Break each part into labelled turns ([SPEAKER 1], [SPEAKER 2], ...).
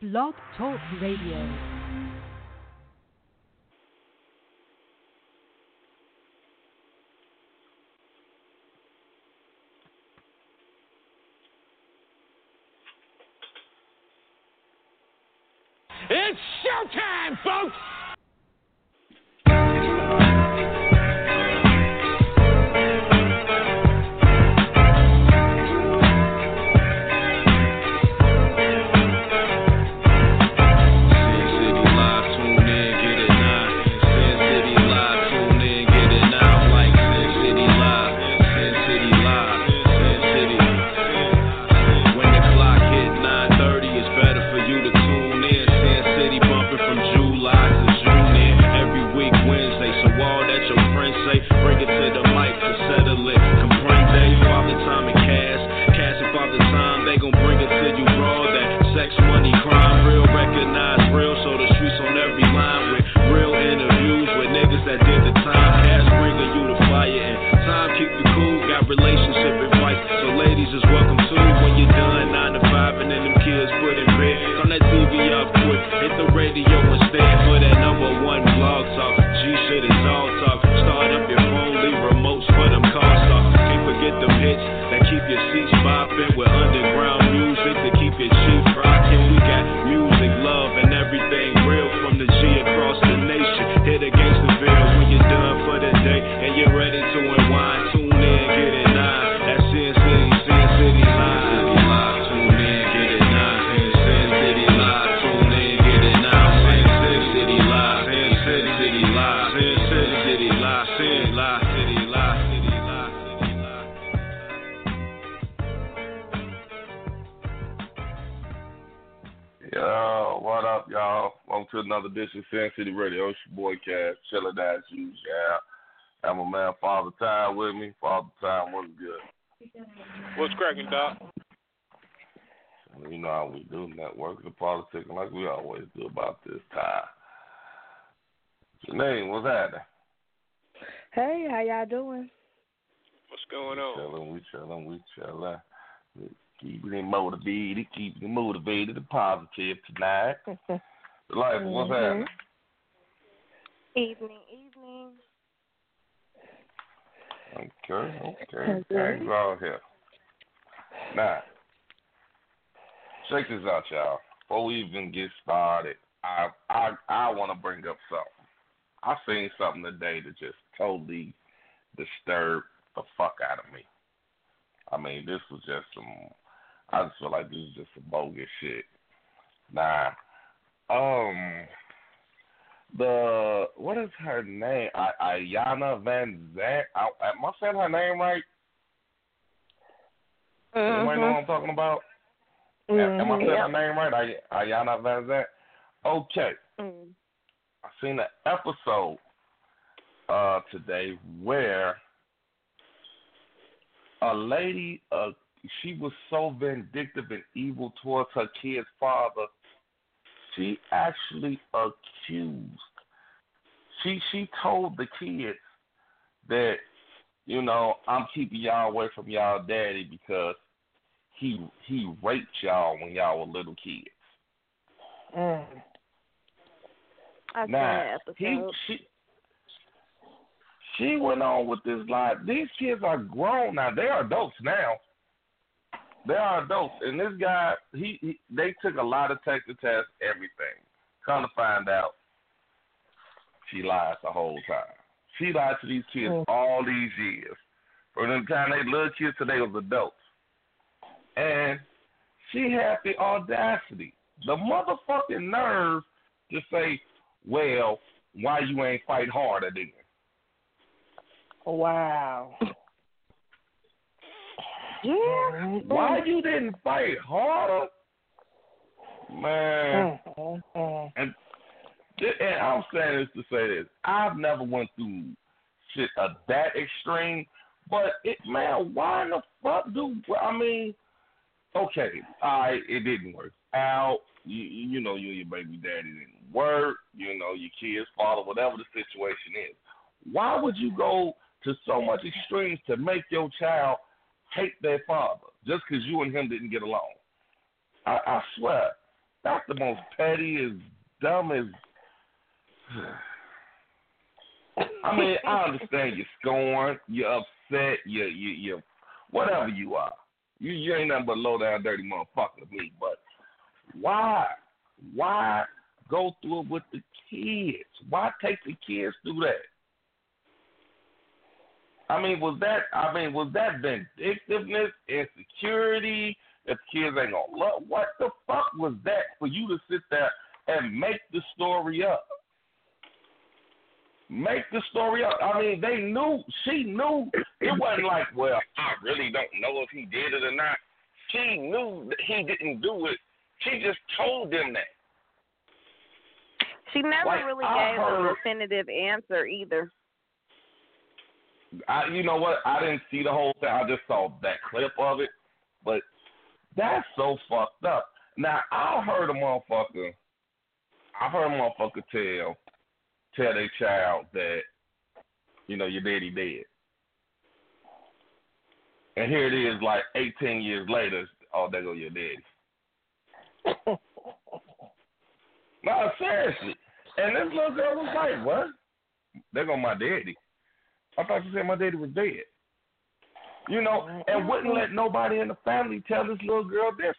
[SPEAKER 1] Blog Talk Radio.
[SPEAKER 2] Always do about this time. Janine, what's happening?
[SPEAKER 3] Hey, how y'all doing?
[SPEAKER 4] What's going on?
[SPEAKER 2] Chilling, we chilling, we chilling. Keeping it motivated, keeping it motivated and positive tonight. Life, what's
[SPEAKER 3] Mhm.
[SPEAKER 2] happening?
[SPEAKER 3] Evening, evening.
[SPEAKER 2] Okay, okay.
[SPEAKER 3] Okay.
[SPEAKER 2] Things all here. Now, check this out, y'all. Before we even get started, I I I want to bring up something. I seen something today that just totally disturbed the fuck out of me. I mean, this was just some. I just feel like this is just some bogus shit. Nah, um, the what is her name? I, Ayana Vanzant. I, am I saying her name right? Anybody know what I'm talking about? Am- Am I saying her name right? Ay- Ayana Vanzant. Okay,
[SPEAKER 3] Mm.
[SPEAKER 2] I seen an episode uh today where a lady uh she was so vindictive and evil towards her kid's father she actually accused she she told the kids that you know I'm keeping y'all away from y'all daddy because he he raped y'all when y'all were little kids.
[SPEAKER 3] Mm. I seen
[SPEAKER 2] Now he she she went on with this lie. These kids are grown now. They are adults now. They are adults, and this guy he, he they took a lot of text to test everything. Come to find out, she lies the whole time. She lied to these kids
[SPEAKER 3] Mm.
[SPEAKER 2] all these years. From the time they little kids to they was adults. And she had the audacity, the motherfucking nerve to say, Well, why you ain't fight harder then?
[SPEAKER 3] Wow.
[SPEAKER 2] Yeah. Why you didn't fight harder? Man.
[SPEAKER 3] Mm, mm, mm.
[SPEAKER 2] And, and I'm saying this to say this. I've never went through shit of that extreme, but it man, why in the fuck do I mean? Okay, I it didn't work out. You you know you and your baby daddy didn't work. You know your kids, father, whatever the situation is. Why would you go to so much extremes to make your child hate their father just because you and him didn't get along? I, I swear, That's the most petty, as dumb as. I mean, I understand you're scorned, you're upset, you you you whatever you are. You you ain't nothing but low down dirty motherfucker to me. But why why go through it with the kids? Why take the kids through that? I mean, was that I mean, was that vindictiveness, insecurity, that the kids ain't gonna love? What the fuck was that for you to sit there and make the story up? Make the story up. I mean, they knew. She knew. It wasn't like, well, I really don't know if he did it or not. She knew that he didn't do it. She just told them that.
[SPEAKER 3] She never
[SPEAKER 2] Like,
[SPEAKER 3] really
[SPEAKER 2] I
[SPEAKER 3] gave
[SPEAKER 2] heard-
[SPEAKER 3] a definitive answer either.
[SPEAKER 2] I, you know what? I didn't see the whole thing. I just saw that clip of it. But that's so fucked up. Now I heard a motherfucker. I heard a motherfucker tell tell their child that you know your daddy dead. And here it is, like 18 years later. Oh, there go your daddy. no, seriously. And this little girl was like, "What? There go my daddy." I thought you said my daddy was dead. You know, and wouldn't let nobody in the family tell this little girl different.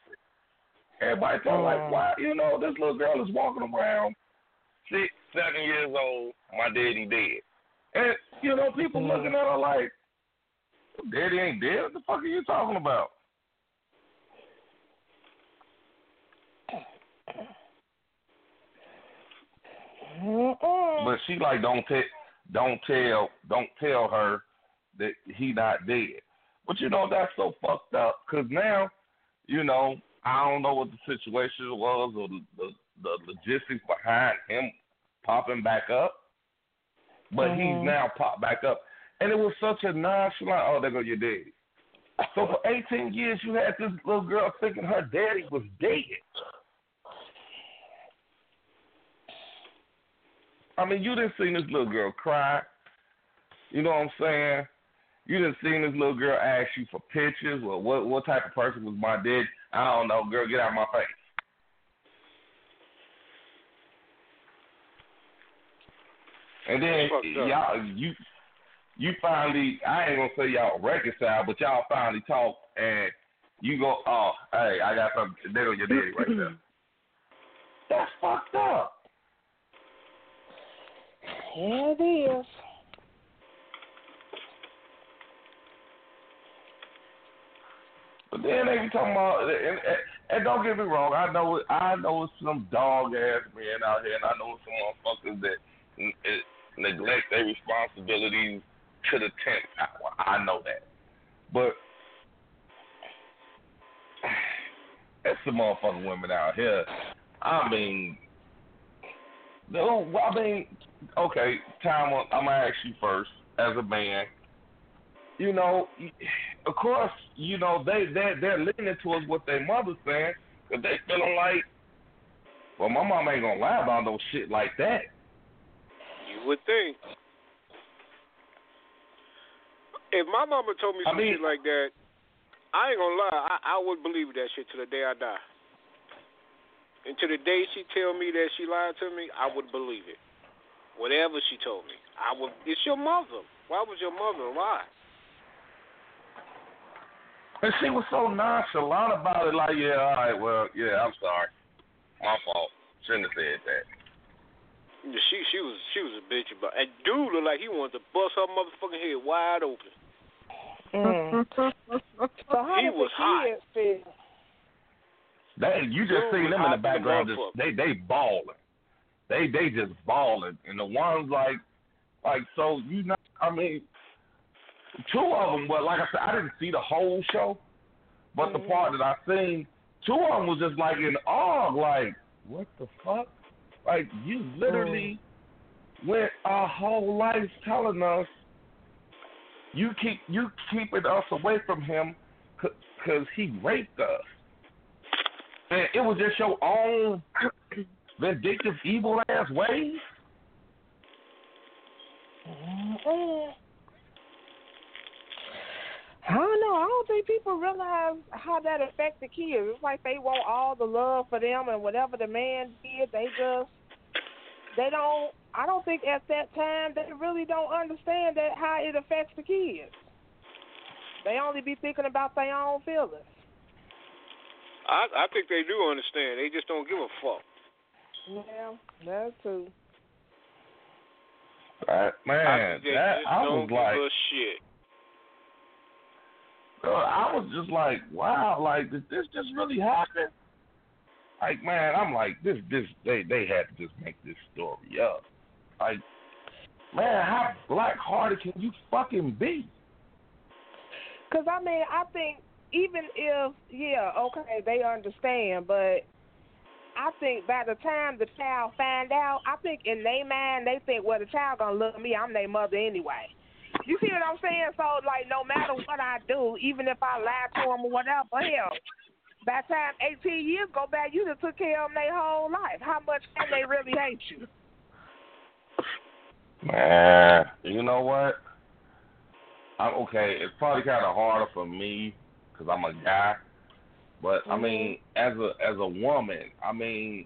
[SPEAKER 2] Everybody told like, why? You know, this little girl is walking around six, seven years old. My daddy dead, and you know, people mm-hmm. looking at her like, daddy ain't dead. What the fuck are you talking about? But she like, don't tell, don't tell, don't tell her that he not dead. But you know that's so fucked up because now, you know, I don't know what the situation was or the, the the logistics behind him popping back up. But
[SPEAKER 3] Mhm.
[SPEAKER 2] he's now popped back up, and it was such a nonchalant. Oh, there go your daddy. So for 18 years, you had this little girl thinking her daddy was dead. I mean, you didn't see this little girl cry. You know what I'm saying? You didn't see this little girl ask you for pictures. Well, what what type of person was my dad? I don't know, girl. Get out of my face. And then y'all, you you finally, I ain't gonna say y'all reconcile, but y'all finally talk, and you go, oh, hey, I got something. There go your daddy right there. That's fucked up.
[SPEAKER 3] Yeah, it is.
[SPEAKER 2] But then they be talking about, and, and, and don't get me wrong, I know I know it's some dog ass men out here, and I know some motherfuckers that n- neglect their responsibilities to the tenth hour. I know that, but there's some motherfucking women out here. I mean, no, I mean, okay, time. I'm gonna ask you first, as a man you know, of course, you know they they they're leaning towards what their mother's saying, cause they feeling like, well, my mom ain't gonna lie about no shit like that.
[SPEAKER 4] Would think. If my mama told me
[SPEAKER 2] I
[SPEAKER 4] some
[SPEAKER 2] mean-
[SPEAKER 4] like that, I ain't gonna lie, I, I would believe that shit to the day I die. And to the day she tell me that she lied to me, I would believe it. Whatever she told me, I would. It's your mother. Why would your mother lie?
[SPEAKER 2] And she was so nonchalant about it, like, yeah, all right, well, yeah, I'm sorry, my fault. Shouldn't have said that.
[SPEAKER 4] She she was she was a bitch about. And dude looked like he wanted to bust her motherfucking head wide open.
[SPEAKER 3] Mm. So how
[SPEAKER 4] He
[SPEAKER 3] did
[SPEAKER 4] was
[SPEAKER 3] the
[SPEAKER 4] hot.
[SPEAKER 3] kids?
[SPEAKER 2] They, you just
[SPEAKER 4] Dude
[SPEAKER 2] see them in the background, just they they balling, they they just balling, and the ones like, like so you know, I mean, two of them. But like I said, I didn't see the whole show, but the part that I seen, two of them was just like in awe, like what the fuck? Like you literally mm. went our whole life telling us you keep you keeping us away from him because he raped us. And it was just your own vindictive, evil ass ways.
[SPEAKER 3] Mm-mm. I don't know. I don't think people realize how that affects the kids. It's like they want all the love for them and whatever the man did, they just they don't. I don't think at that time they really don't understand that how it affects the kids. They only be thinking about their own feelings.
[SPEAKER 4] I I think they do understand. They just don't give a fuck.
[SPEAKER 3] Yeah, that too.
[SPEAKER 2] That,
[SPEAKER 4] I
[SPEAKER 2] man,
[SPEAKER 4] think they
[SPEAKER 2] that I was like,
[SPEAKER 4] shit.
[SPEAKER 2] Uh, I was just like, wow, like did this just really happen? Like, man, I'm like, this, this, they, they had to just make this story up. Like, man, how black-hearted can you fucking be?
[SPEAKER 3] Cause I mean, I think even if yeah, okay, they understand, but I think by the time the child find out, I think in their mind they think, well, the child gonna love me. I'm their mother anyway. You see what I'm saying? So like, no matter what I do, even if I lie to them or whatever, hell, by the time 18 years go by, you just took care of them their whole life. How much can they really hate you?
[SPEAKER 2] Man, you know what? I'm okay. It's probably kind of harder for me because I'm a guy. But I mm-hmm. mean, as a as a woman, I mean,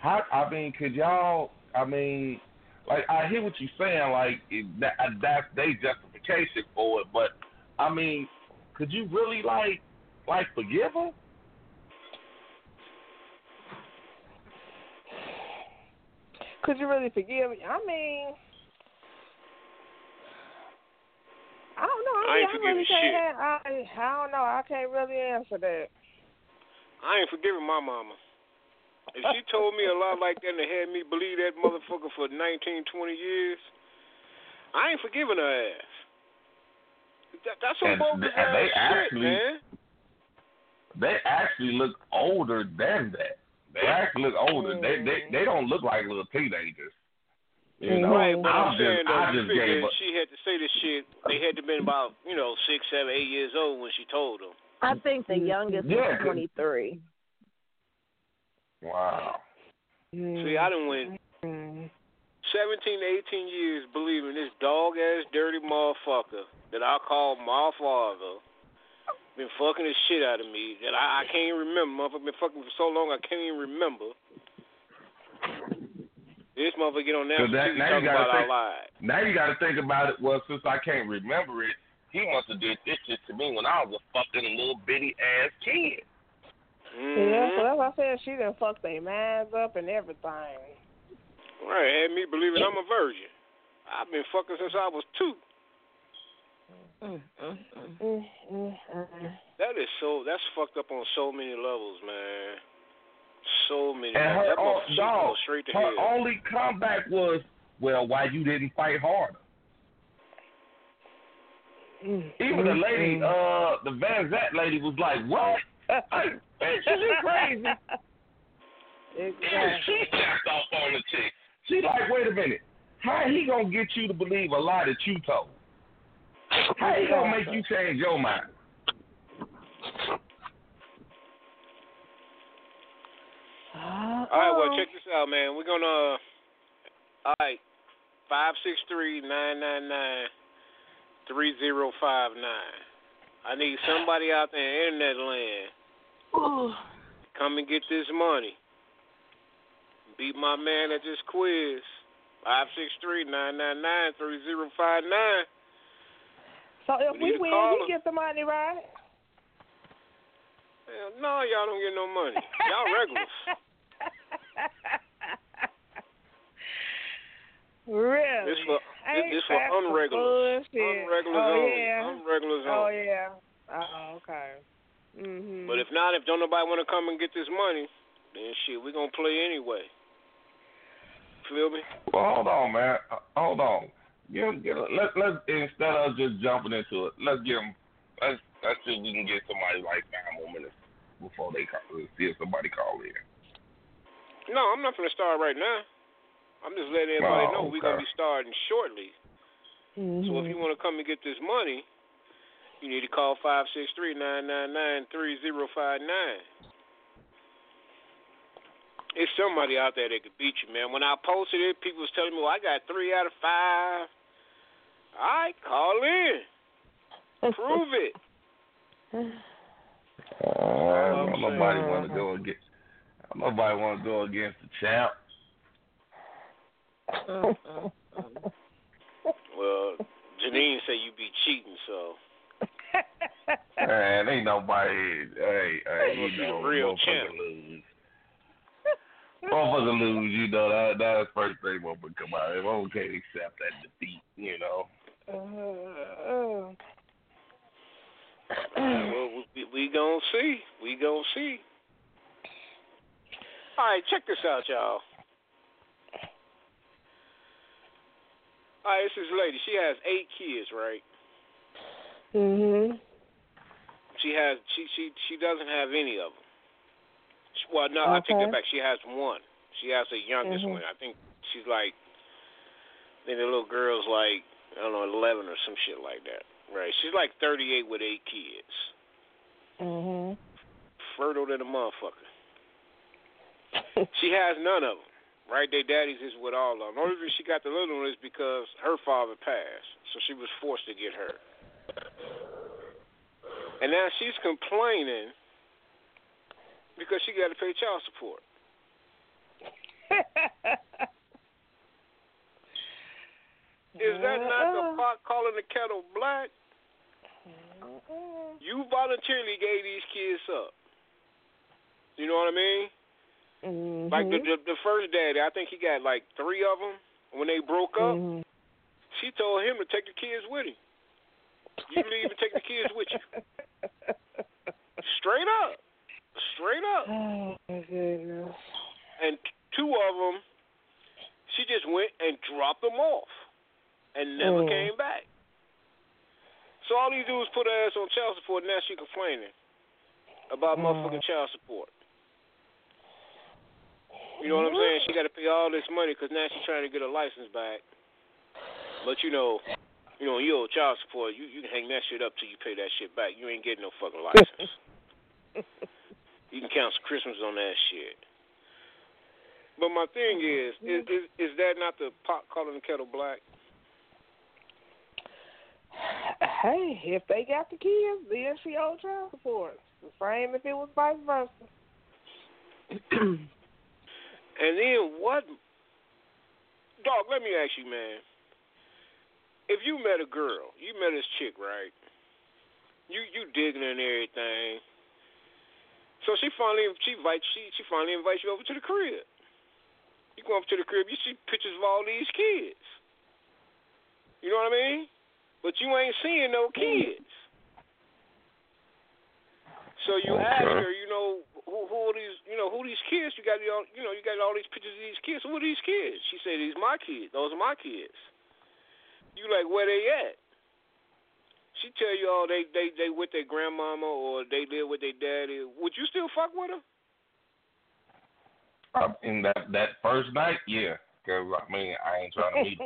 [SPEAKER 2] how I mean, could y'all? I mean, like I hear what you're saying. Like it, that uh, that's their justification for it. But I mean, could you really like like forgive her?
[SPEAKER 3] Could you really forgive me? I mean, I don't know. I,
[SPEAKER 4] I ain't
[SPEAKER 3] mean, I
[SPEAKER 4] forgiving
[SPEAKER 3] really
[SPEAKER 4] shit.
[SPEAKER 3] have- I I don't know. I can't really answer that.
[SPEAKER 4] I ain't forgiving my mama. If she told me a lot like that and had me believe that motherfucker for 19, 20 years, I ain't forgiving her ass. That, that's some
[SPEAKER 2] And
[SPEAKER 4] bogus
[SPEAKER 2] th- and they
[SPEAKER 4] ass shit,
[SPEAKER 2] actually-
[SPEAKER 4] man.
[SPEAKER 2] They actually look older than that. They actually look older. They they they don't look like little teenagers. You know,
[SPEAKER 4] Right, but
[SPEAKER 2] I
[SPEAKER 4] I'm saying
[SPEAKER 2] just
[SPEAKER 4] though,
[SPEAKER 2] I
[SPEAKER 4] you
[SPEAKER 2] just
[SPEAKER 4] figure
[SPEAKER 2] gave
[SPEAKER 4] if
[SPEAKER 2] up.
[SPEAKER 4] she had to say this shit, they had to been about, you know, six, seven, eight years old when she told them.
[SPEAKER 3] Mm-hmm.
[SPEAKER 5] I think the youngest
[SPEAKER 2] Yeah,
[SPEAKER 5] is 23.
[SPEAKER 2] Wow.
[SPEAKER 4] See, I done went
[SPEAKER 3] Mm.
[SPEAKER 4] 17 to 18 years believing this dog ass dirty motherfucker that I call my father been fucking the shit out of me that I, I can't even remember. Motherfucker been fucking for so long I can't even remember. This motherfucker get on there
[SPEAKER 2] So
[SPEAKER 4] and
[SPEAKER 2] that- now you
[SPEAKER 4] talking
[SPEAKER 2] gotta
[SPEAKER 4] about I
[SPEAKER 2] think-
[SPEAKER 4] lied.
[SPEAKER 2] Now you got to think about it. Well, since I can't remember it, he must have did this shit to me when I was a fucking little bitty ass kid.
[SPEAKER 3] Yeah, so
[SPEAKER 4] Mhm.
[SPEAKER 3] that's why I said she done fucked their minds up and everything.
[SPEAKER 4] Right, had me believing I'm a virgin. I've been fucking since I was two.
[SPEAKER 5] Mm, mm, mm.
[SPEAKER 3] Mm, mm, mm.
[SPEAKER 4] That is so. That's fucked up on so many levels, man. So many.
[SPEAKER 2] And
[SPEAKER 4] levels.
[SPEAKER 2] her
[SPEAKER 4] that
[SPEAKER 2] oh, dog,
[SPEAKER 4] straight to
[SPEAKER 2] her
[SPEAKER 4] hell.
[SPEAKER 2] only comeback was, well, why you didn't fight harder? Even the lady,
[SPEAKER 3] mm.
[SPEAKER 2] uh, the Vanzant lady was like, what? Like, bitch, is you crazy? And she
[SPEAKER 3] exactly.
[SPEAKER 2] stepped off on the chick. She like, wait a minute. How he gonna get you to believe a lie that you told? How he gonna make you change your mind?
[SPEAKER 4] All right, well, check this out, man. We're gonna. All right, five six three nine nine nine three zero five nine. I need somebody out there in internet land. Come and get this money. Beat my man at this quiz. Five six three nine nine nine three zero five nine.
[SPEAKER 3] So if
[SPEAKER 4] We
[SPEAKER 3] we win, we get the money, right?
[SPEAKER 4] Hell, no, y'all don't get no money. Y'all regulars.
[SPEAKER 3] really?
[SPEAKER 4] This for
[SPEAKER 3] Ain't
[SPEAKER 4] this, this for unregulars.
[SPEAKER 3] bullshit?
[SPEAKER 4] Unregulars
[SPEAKER 3] oh,
[SPEAKER 4] only.
[SPEAKER 3] Yeah.
[SPEAKER 4] Unregulars
[SPEAKER 3] Oh
[SPEAKER 4] only.
[SPEAKER 3] yeah. Oh okay. Mhm.
[SPEAKER 4] But if not, if don't nobody want to come and get this money, then shit, we gonna play anyway. Feel me?
[SPEAKER 2] Well, hold on, man. Uh, hold on. Get, get, let, let's instead of just jumping into it, let's get them. Let's let's see if we can get somebody like five more minutes before they call. See if somebody call in.
[SPEAKER 4] No, I'm not gonna start right now. I'm just letting everybody
[SPEAKER 2] Oh,
[SPEAKER 4] know we're gonna be starting shortly.
[SPEAKER 3] Mhm.
[SPEAKER 4] So if you want to come and get this money, you need to call five six three nine nine nine three zero five nine. It's somebody out there that could beat you, man. When I posted it, people was telling me, "Well, I got three out of five. All right, call in, prove it.
[SPEAKER 2] Uh, nobody want to go against. Nobody want to go against the champ.
[SPEAKER 4] Well, Janine said you'd be cheating, so
[SPEAKER 2] Man, ain't nobody. Hey, hey, you know,
[SPEAKER 4] real
[SPEAKER 2] motherfucker lose. Motherfucker lose, you know that that's first thing motherfucker come out. If I can't accept that defeat, you know.
[SPEAKER 3] Uh,
[SPEAKER 4] well, we, we gonna see. We gonna see. All right, check this out, y'all. All right, this is a lady. She has eight kids, right?
[SPEAKER 3] Mhm.
[SPEAKER 4] She has she she she doesn't have any of them. She, well, no, I take that back. She has one. She has the youngest
[SPEAKER 3] Mhm.
[SPEAKER 4] one. I think she's like, I think the little girl's like I don't know, eleven or some shit like that. Right? She's like thirty-eight with eight kids.
[SPEAKER 3] Mhm.
[SPEAKER 4] Fertile than a motherfucker. She has none of them. Right? Their daddies is with all of them. The only reason she got the little one is because her father passed, so she was forced to get her. And now she's complaining because she got to pay child support. Is that not the pot calling the kettle black? You voluntarily gave these kids up. You know what I mean?
[SPEAKER 3] Mhm.
[SPEAKER 4] Like the, the the first daddy, I think he got like three of them when they broke up.
[SPEAKER 3] Mhm.
[SPEAKER 4] She told him to take the kids with him. You didn't even take the kids with you. Straight up, straight up.
[SPEAKER 3] Oh my goodness.
[SPEAKER 4] And two of them, she just went and dropped them off, and never
[SPEAKER 3] Mm.
[SPEAKER 4] came back. So all he do is put her ass on child support. and Now she complaining about
[SPEAKER 3] Mm.
[SPEAKER 4] motherfucking child support. You know what I'm saying? She got to pay all this money because now she's trying to get her license back. But you know, you know, you owe child support. You you can hang that shit up till you pay that shit back. You ain't getting no fucking license. you can cancel Christmas on that shit. But my thing is, mm-hmm. is is, is that not the pot calling the kettle black?
[SPEAKER 3] Hey, if they got the kids, then she owed child support. The same if it was vice versa.
[SPEAKER 4] And then what? Dog, let me ask you, man. If you met a girl, you met this chick, right? You you digging and everything. So she finally she invite she she finally invites you over to the crib. You go up to the crib, you see pictures of all these kids. You know what I mean? But you ain't seeing no kids. So you ask her, you know, who who are these you know, who these kids? You got all you know, you got all these pictures of these kids. Who are these kids? She said, These my kids. Those are my kids. You like where they at? She tell you all they they they with their grandmama or they live with their daddy. Would you still fuck with her?
[SPEAKER 2] Uh, in that that first night, yeah, because I mean I ain't trying to meet.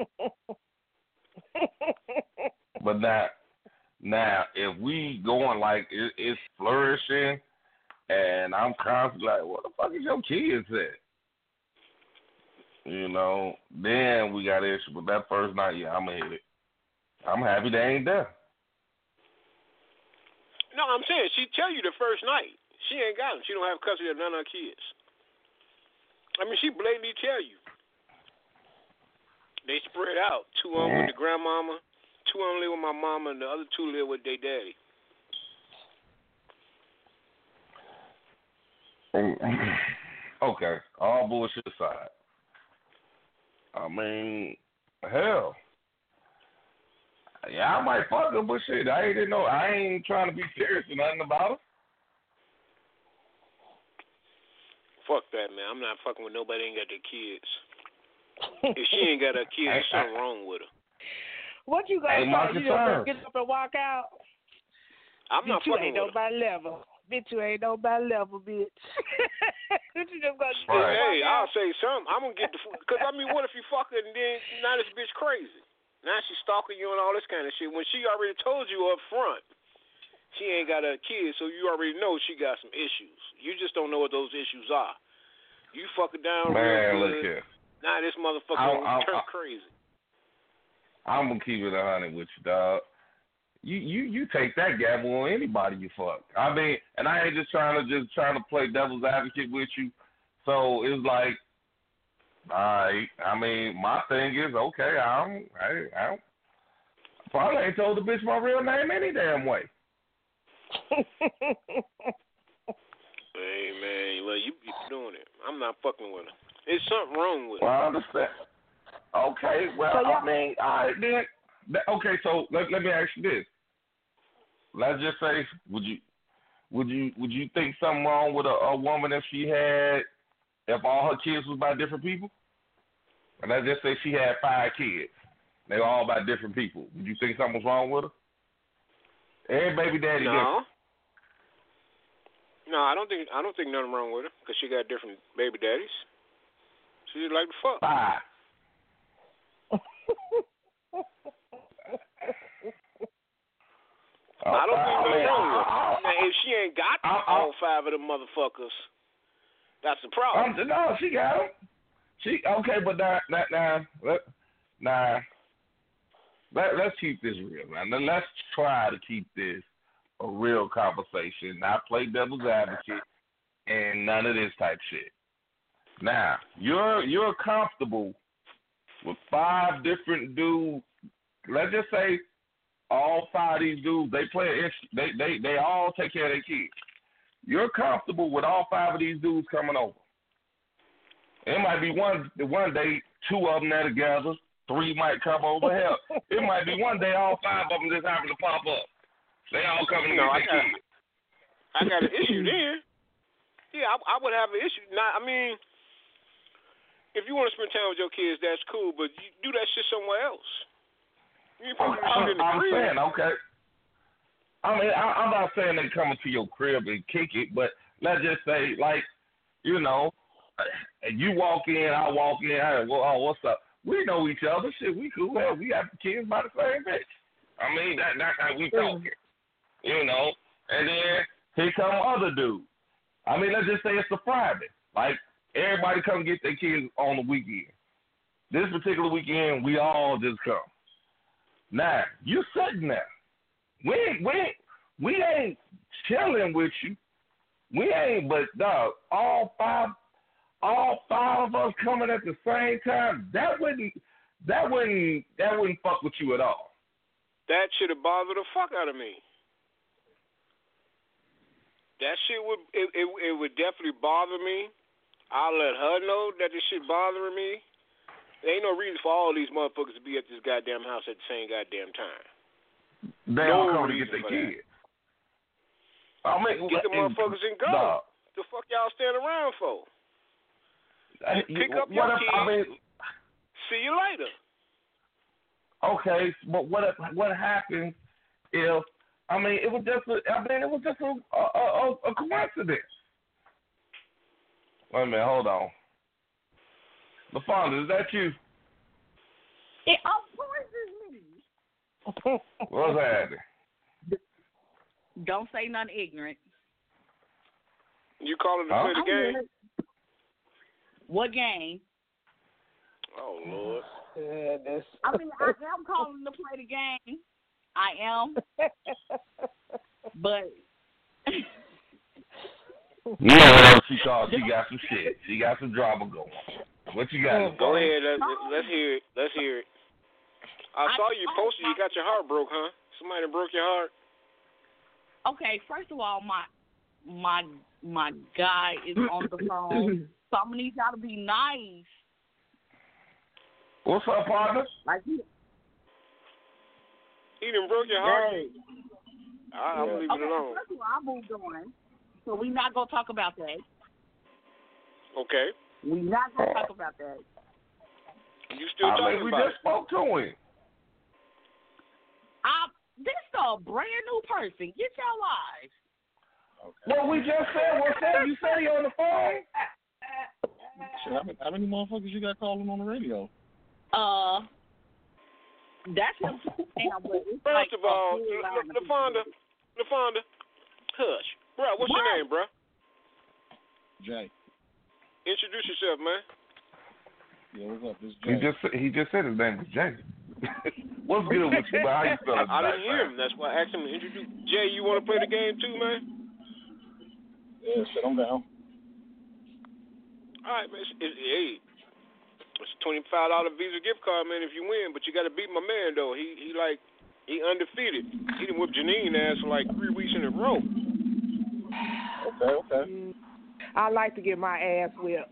[SPEAKER 2] but now, now if we going like it, it's flourishing, and I'm constantly like, what the fuck is your kids at? You know, then we got issue. But that first night, yeah, I'm going to hit it. I'm happy they ain't there.
[SPEAKER 4] No, I'm saying she tell you the first night. She ain't got them. She don't have custody of none of her kids. I mean, she blatantly tell you. They spread out. Two of them with the mm. grandmama, two of them live with my mama, and the other two live with their daddy.
[SPEAKER 2] okay, all bullshit aside. I mean, hell. Yeah, I might fuck her, but shit, I ain't know. I ain't trying to be serious or nothing about her.
[SPEAKER 4] Fuck that, man. I'm not fucking with nobody ain't got their kids. If she ain't got her kids, there's something wrong with her.
[SPEAKER 3] what you gonna
[SPEAKER 2] Ain't my
[SPEAKER 3] say? You just gonna get up and walk out?
[SPEAKER 4] I'm not
[SPEAKER 3] bitch, you
[SPEAKER 4] fucking
[SPEAKER 3] ain't
[SPEAKER 4] with her.
[SPEAKER 3] nobody level. Bitch, you ain't nobody level, bitch. what you just gonna
[SPEAKER 2] Right.
[SPEAKER 3] up
[SPEAKER 4] Hey, I'll
[SPEAKER 3] out?
[SPEAKER 4] say something. I'm gonna get the because I mean, what if you fuck her and then now this bitch crazy? Now she's stalking you and all this kind of shit. When she already told you up front, she ain't got a kid, so you already know she got some issues. You just don't know what those issues are. You fuck her down
[SPEAKER 2] Man,
[SPEAKER 4] real
[SPEAKER 2] look
[SPEAKER 4] good.
[SPEAKER 2] here.
[SPEAKER 4] Now this motherfucker
[SPEAKER 2] I'll- I'll-
[SPEAKER 4] turn
[SPEAKER 2] I'll-
[SPEAKER 4] crazy.
[SPEAKER 2] I'm gonna keep it a hundred with you, dog. You you you take that gamble on anybody you fuck. I mean, and I ain't just trying to just trying to play devil's advocate with you. So it's like, all right. I mean, my thing is okay. I'm I I don't, probably ain't told the bitch my real name any damn way.
[SPEAKER 4] Hey man, well you you doing it. I'm not fucking with her. There's something wrong with
[SPEAKER 2] Well,
[SPEAKER 4] her.
[SPEAKER 2] I understand. Okay, well,
[SPEAKER 3] So y'all-
[SPEAKER 2] I mean, all right, then. Okay, so let let me ask you this. Let's just say, would you would you would you think something wrong with a, a woman if she had if all her kids was by different people? And let's just say she had five kids. They were all by different people. Would you think something was wrong with her? Every baby daddy
[SPEAKER 4] No. No, I don't think I don't think nothing wrong with her because she got different baby daddies. She just like to fuck.
[SPEAKER 2] different. Five.
[SPEAKER 4] I don't think
[SPEAKER 2] I
[SPEAKER 4] nothing
[SPEAKER 2] mean,
[SPEAKER 4] wrong with
[SPEAKER 2] I- I-
[SPEAKER 4] her. Now, if she ain't got
[SPEAKER 2] I- I-
[SPEAKER 4] all five of them motherfuckers, that's the problem.
[SPEAKER 2] Um, no, she got him. She okay, but now, now, now, let, now, let, let's keep this real, man. Let's try to keep this a real conversation, not play devil's advocate and none of this type shit. Now, you're you're comfortable with five different dudes. Let's just say all five of these dudes they play they they they all take care of their kids. You're comfortable with all five of these dudes coming over. It might be one one day, two of them there together, three might come over. Hell, it might be one day all five of them just happen to pop up. They all coming to
[SPEAKER 4] No,
[SPEAKER 2] get
[SPEAKER 4] I got-
[SPEAKER 2] kids.
[SPEAKER 4] I got an issue there. Yeah, I, I would have an issue. Not, I mean, if you want to spend time with your kids, that's cool, but you do that shit somewhere else.
[SPEAKER 2] I'm,
[SPEAKER 4] supposed to do shit in the
[SPEAKER 2] I'm
[SPEAKER 4] crib.
[SPEAKER 2] saying okay. I mean, I, I'm not saying they coming to your crib and kick it, but let's just say, like, you know, and you walk in, I walk in. Hey, well, oh, what's up? We know each other. Shit, we cool. Hell, we have the kids by the same bitch. I mean, that that's how we talking. You know, and then here come other dudes. I mean, let's just say it's a Friday. Like everybody come get their kids on the weekend. This particular weekend, we all just come. Now you sitting there. We ain't, we ain't, we ain't chilling with you. We ain't, but dog, all five, all five of us coming at the same time. That wouldn't, that wouldn't, that wouldn't fuck with you at all.
[SPEAKER 4] That should have bothered the fuck out of me. That shit would it, it it would definitely bother me. I'll let her know that this shit bothering me. There ain't no reason for all these motherfuckers to be at this goddamn house at the same goddamn time.
[SPEAKER 2] They
[SPEAKER 4] No
[SPEAKER 2] all come to get their kids. I mean,
[SPEAKER 4] Get the motherfuckers and go.
[SPEAKER 2] dog,
[SPEAKER 4] The fuck y'all stand around for? Pick up
[SPEAKER 2] what
[SPEAKER 4] your
[SPEAKER 2] if, I
[SPEAKER 4] kids.
[SPEAKER 2] mean,
[SPEAKER 4] See you later.
[SPEAKER 2] okay, but what if, what happens if I mean it was just a, I mean it was just a a, a, a coincidence. Wait a minute, hold on. LaFonda, is that you?
[SPEAKER 6] It, of course it's me.
[SPEAKER 2] What's happening?
[SPEAKER 6] Don't say nothing ignorant.
[SPEAKER 4] You calling to
[SPEAKER 2] Huh?
[SPEAKER 4] play the
[SPEAKER 6] I'm
[SPEAKER 4] game?
[SPEAKER 6] good. What game?
[SPEAKER 4] Oh Lord.
[SPEAKER 3] Goodness.
[SPEAKER 6] I mean, I am calling to play the game. I am, but
[SPEAKER 2] You know whatever she called, she got some shit. She got some drama going. What you got?
[SPEAKER 4] Go
[SPEAKER 2] LaFonda?
[SPEAKER 4] ahead. Let's, let's hear it. Let's hear it. I saw you posted. You got your heart broke, huh? Somebody broke your heart.
[SPEAKER 6] okay. First of all, my my my guy is on the phone. So I'm gonna need y'all to be nice.
[SPEAKER 2] What's up, partner?
[SPEAKER 6] Like he,
[SPEAKER 4] He done broke your heart.
[SPEAKER 6] Hey.
[SPEAKER 4] I, I'm leaving
[SPEAKER 6] okay.
[SPEAKER 4] it alone.
[SPEAKER 6] First of all, I moved on, so we not gonna talk about that.
[SPEAKER 4] Okay.
[SPEAKER 6] We not gonna talk about that.
[SPEAKER 4] You still
[SPEAKER 2] I
[SPEAKER 4] talking
[SPEAKER 2] mean, we
[SPEAKER 4] about
[SPEAKER 2] just spoke to him.
[SPEAKER 6] I this is a brand new person. Get your lives.
[SPEAKER 2] Well, we just said what's up. You said he on the phone.
[SPEAKER 7] Shit, how many, how many motherfuckers you got calling on the radio?
[SPEAKER 6] Uh, that's him. Damn, but
[SPEAKER 4] First
[SPEAKER 6] like
[SPEAKER 4] of all,
[SPEAKER 6] whole line of
[SPEAKER 4] LaFonda,
[SPEAKER 6] people.
[SPEAKER 4] LaFonda, hush. Bro, what's your name, bro?
[SPEAKER 7] Jay.
[SPEAKER 4] Introduce yourself, man.
[SPEAKER 7] Yeah, what's up? This is
[SPEAKER 2] He
[SPEAKER 7] Jay.
[SPEAKER 2] just he just said his name was Jay. What's good with you. How you feeling?
[SPEAKER 4] I
[SPEAKER 2] tonight,
[SPEAKER 4] didn't hear him. That's why I asked him to introduce. Jay, you want to play the game too, man?
[SPEAKER 7] Yeah, shit, I'm down.
[SPEAKER 4] All right, man. It's, it's, hey, it's a twenty five dollar Visa gift card, man. If you win, but you got to beat my man though. He he like he undefeated. He done whipped Janine ass for like three weeks in a row.
[SPEAKER 7] Okay, okay.
[SPEAKER 3] I like to get my ass whipped.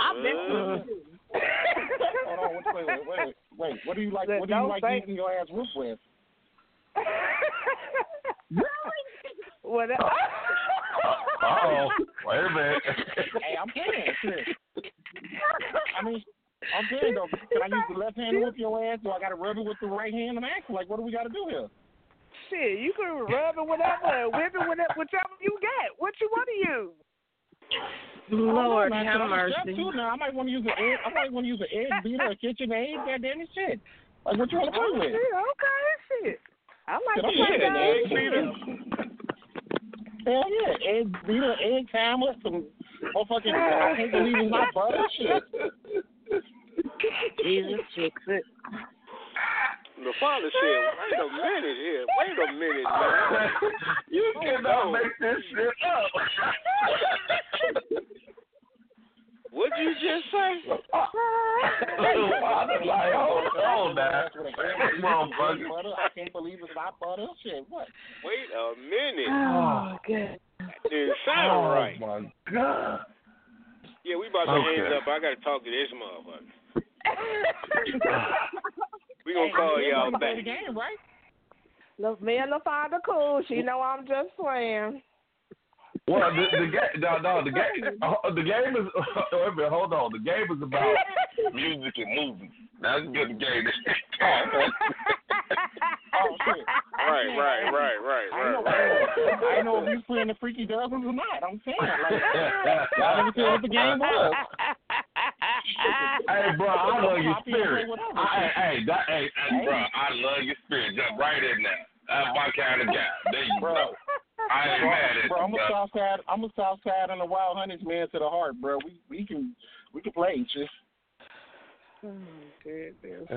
[SPEAKER 6] I bet
[SPEAKER 4] Uh,
[SPEAKER 6] you.
[SPEAKER 7] Hold on, wait, wait, wait, wait, wait. What do you like? What do you like
[SPEAKER 3] say-
[SPEAKER 7] getting your ass whooped with?
[SPEAKER 3] Whatever.
[SPEAKER 2] Uh-oh. Wait a minute.
[SPEAKER 7] Hey, I'm kidding. I mean, I'm kidding though, can I use the left hand to whip your ass, or I got to rub it with the right hand? I'm asking, like, what do we got to do here?
[SPEAKER 3] Shit, you can rub it whatever, whip it whatever, whichever you get. What you want to use?
[SPEAKER 5] Lord
[SPEAKER 7] I don't know, man,
[SPEAKER 5] have
[SPEAKER 7] 'cause I'm a chef,
[SPEAKER 5] mercy.
[SPEAKER 7] Too, now I might want to use an egg. I might want to use an egg beater, a KitchenAid, goddamn it, shit. Like what you want to play
[SPEAKER 3] Oh,
[SPEAKER 7] with?
[SPEAKER 3] okay, shit. I like
[SPEAKER 7] Shit,
[SPEAKER 3] to play
[SPEAKER 7] saying, egg beater. Hell yeah, egg beater, egg timer, some motherfucking. I can't believe it's not butter. Shit.
[SPEAKER 5] Jesus fix it.
[SPEAKER 4] The father said, "Wait a minute here. Wait a minute, man."
[SPEAKER 2] you oh, cannot make this shit up.
[SPEAKER 4] What'd you just say?
[SPEAKER 2] I'm like, hold on now. Come on, buddy.
[SPEAKER 7] Butter, I can't believe it's not butter. Shit, what?
[SPEAKER 4] Wait a minute.
[SPEAKER 3] Oh, good.
[SPEAKER 4] That didn't oh, sound
[SPEAKER 2] Oh
[SPEAKER 4] right.
[SPEAKER 2] my god.
[SPEAKER 4] Yeah, we about to
[SPEAKER 2] Okay.
[SPEAKER 4] hang up. I got to talk to this motherfucker. We gonna call y'all
[SPEAKER 7] everybody
[SPEAKER 4] back.
[SPEAKER 7] the game, right?
[SPEAKER 3] Look, me and the father cool. She know I'm just playing.
[SPEAKER 2] Well, the, the game, no, no, the game, uh, the game is. Wait a minute, hold on. The game is about music and movies. That's a good game.
[SPEAKER 7] Oh shit.
[SPEAKER 4] Right, right, right, right,
[SPEAKER 7] I know,
[SPEAKER 4] right,
[SPEAKER 7] I know if he's playing the freaky dozens or not. I'm saying, like, y'all never tell what the game was.
[SPEAKER 2] hey, bro, I love your spirit. I, hey, that, hey, hey, bro, I love your spirit. Jump right in there. That's my kind of guy. There you
[SPEAKER 7] Bro.
[SPEAKER 2] go. I ain't
[SPEAKER 7] Bro,
[SPEAKER 2] mad at
[SPEAKER 7] bro, I'm
[SPEAKER 2] you,
[SPEAKER 7] a
[SPEAKER 2] bro.
[SPEAKER 7] south side. I'm a south side and a Wild Hundreds man to the heart, bro. We we can we can play, shit.
[SPEAKER 3] Oh, goodness.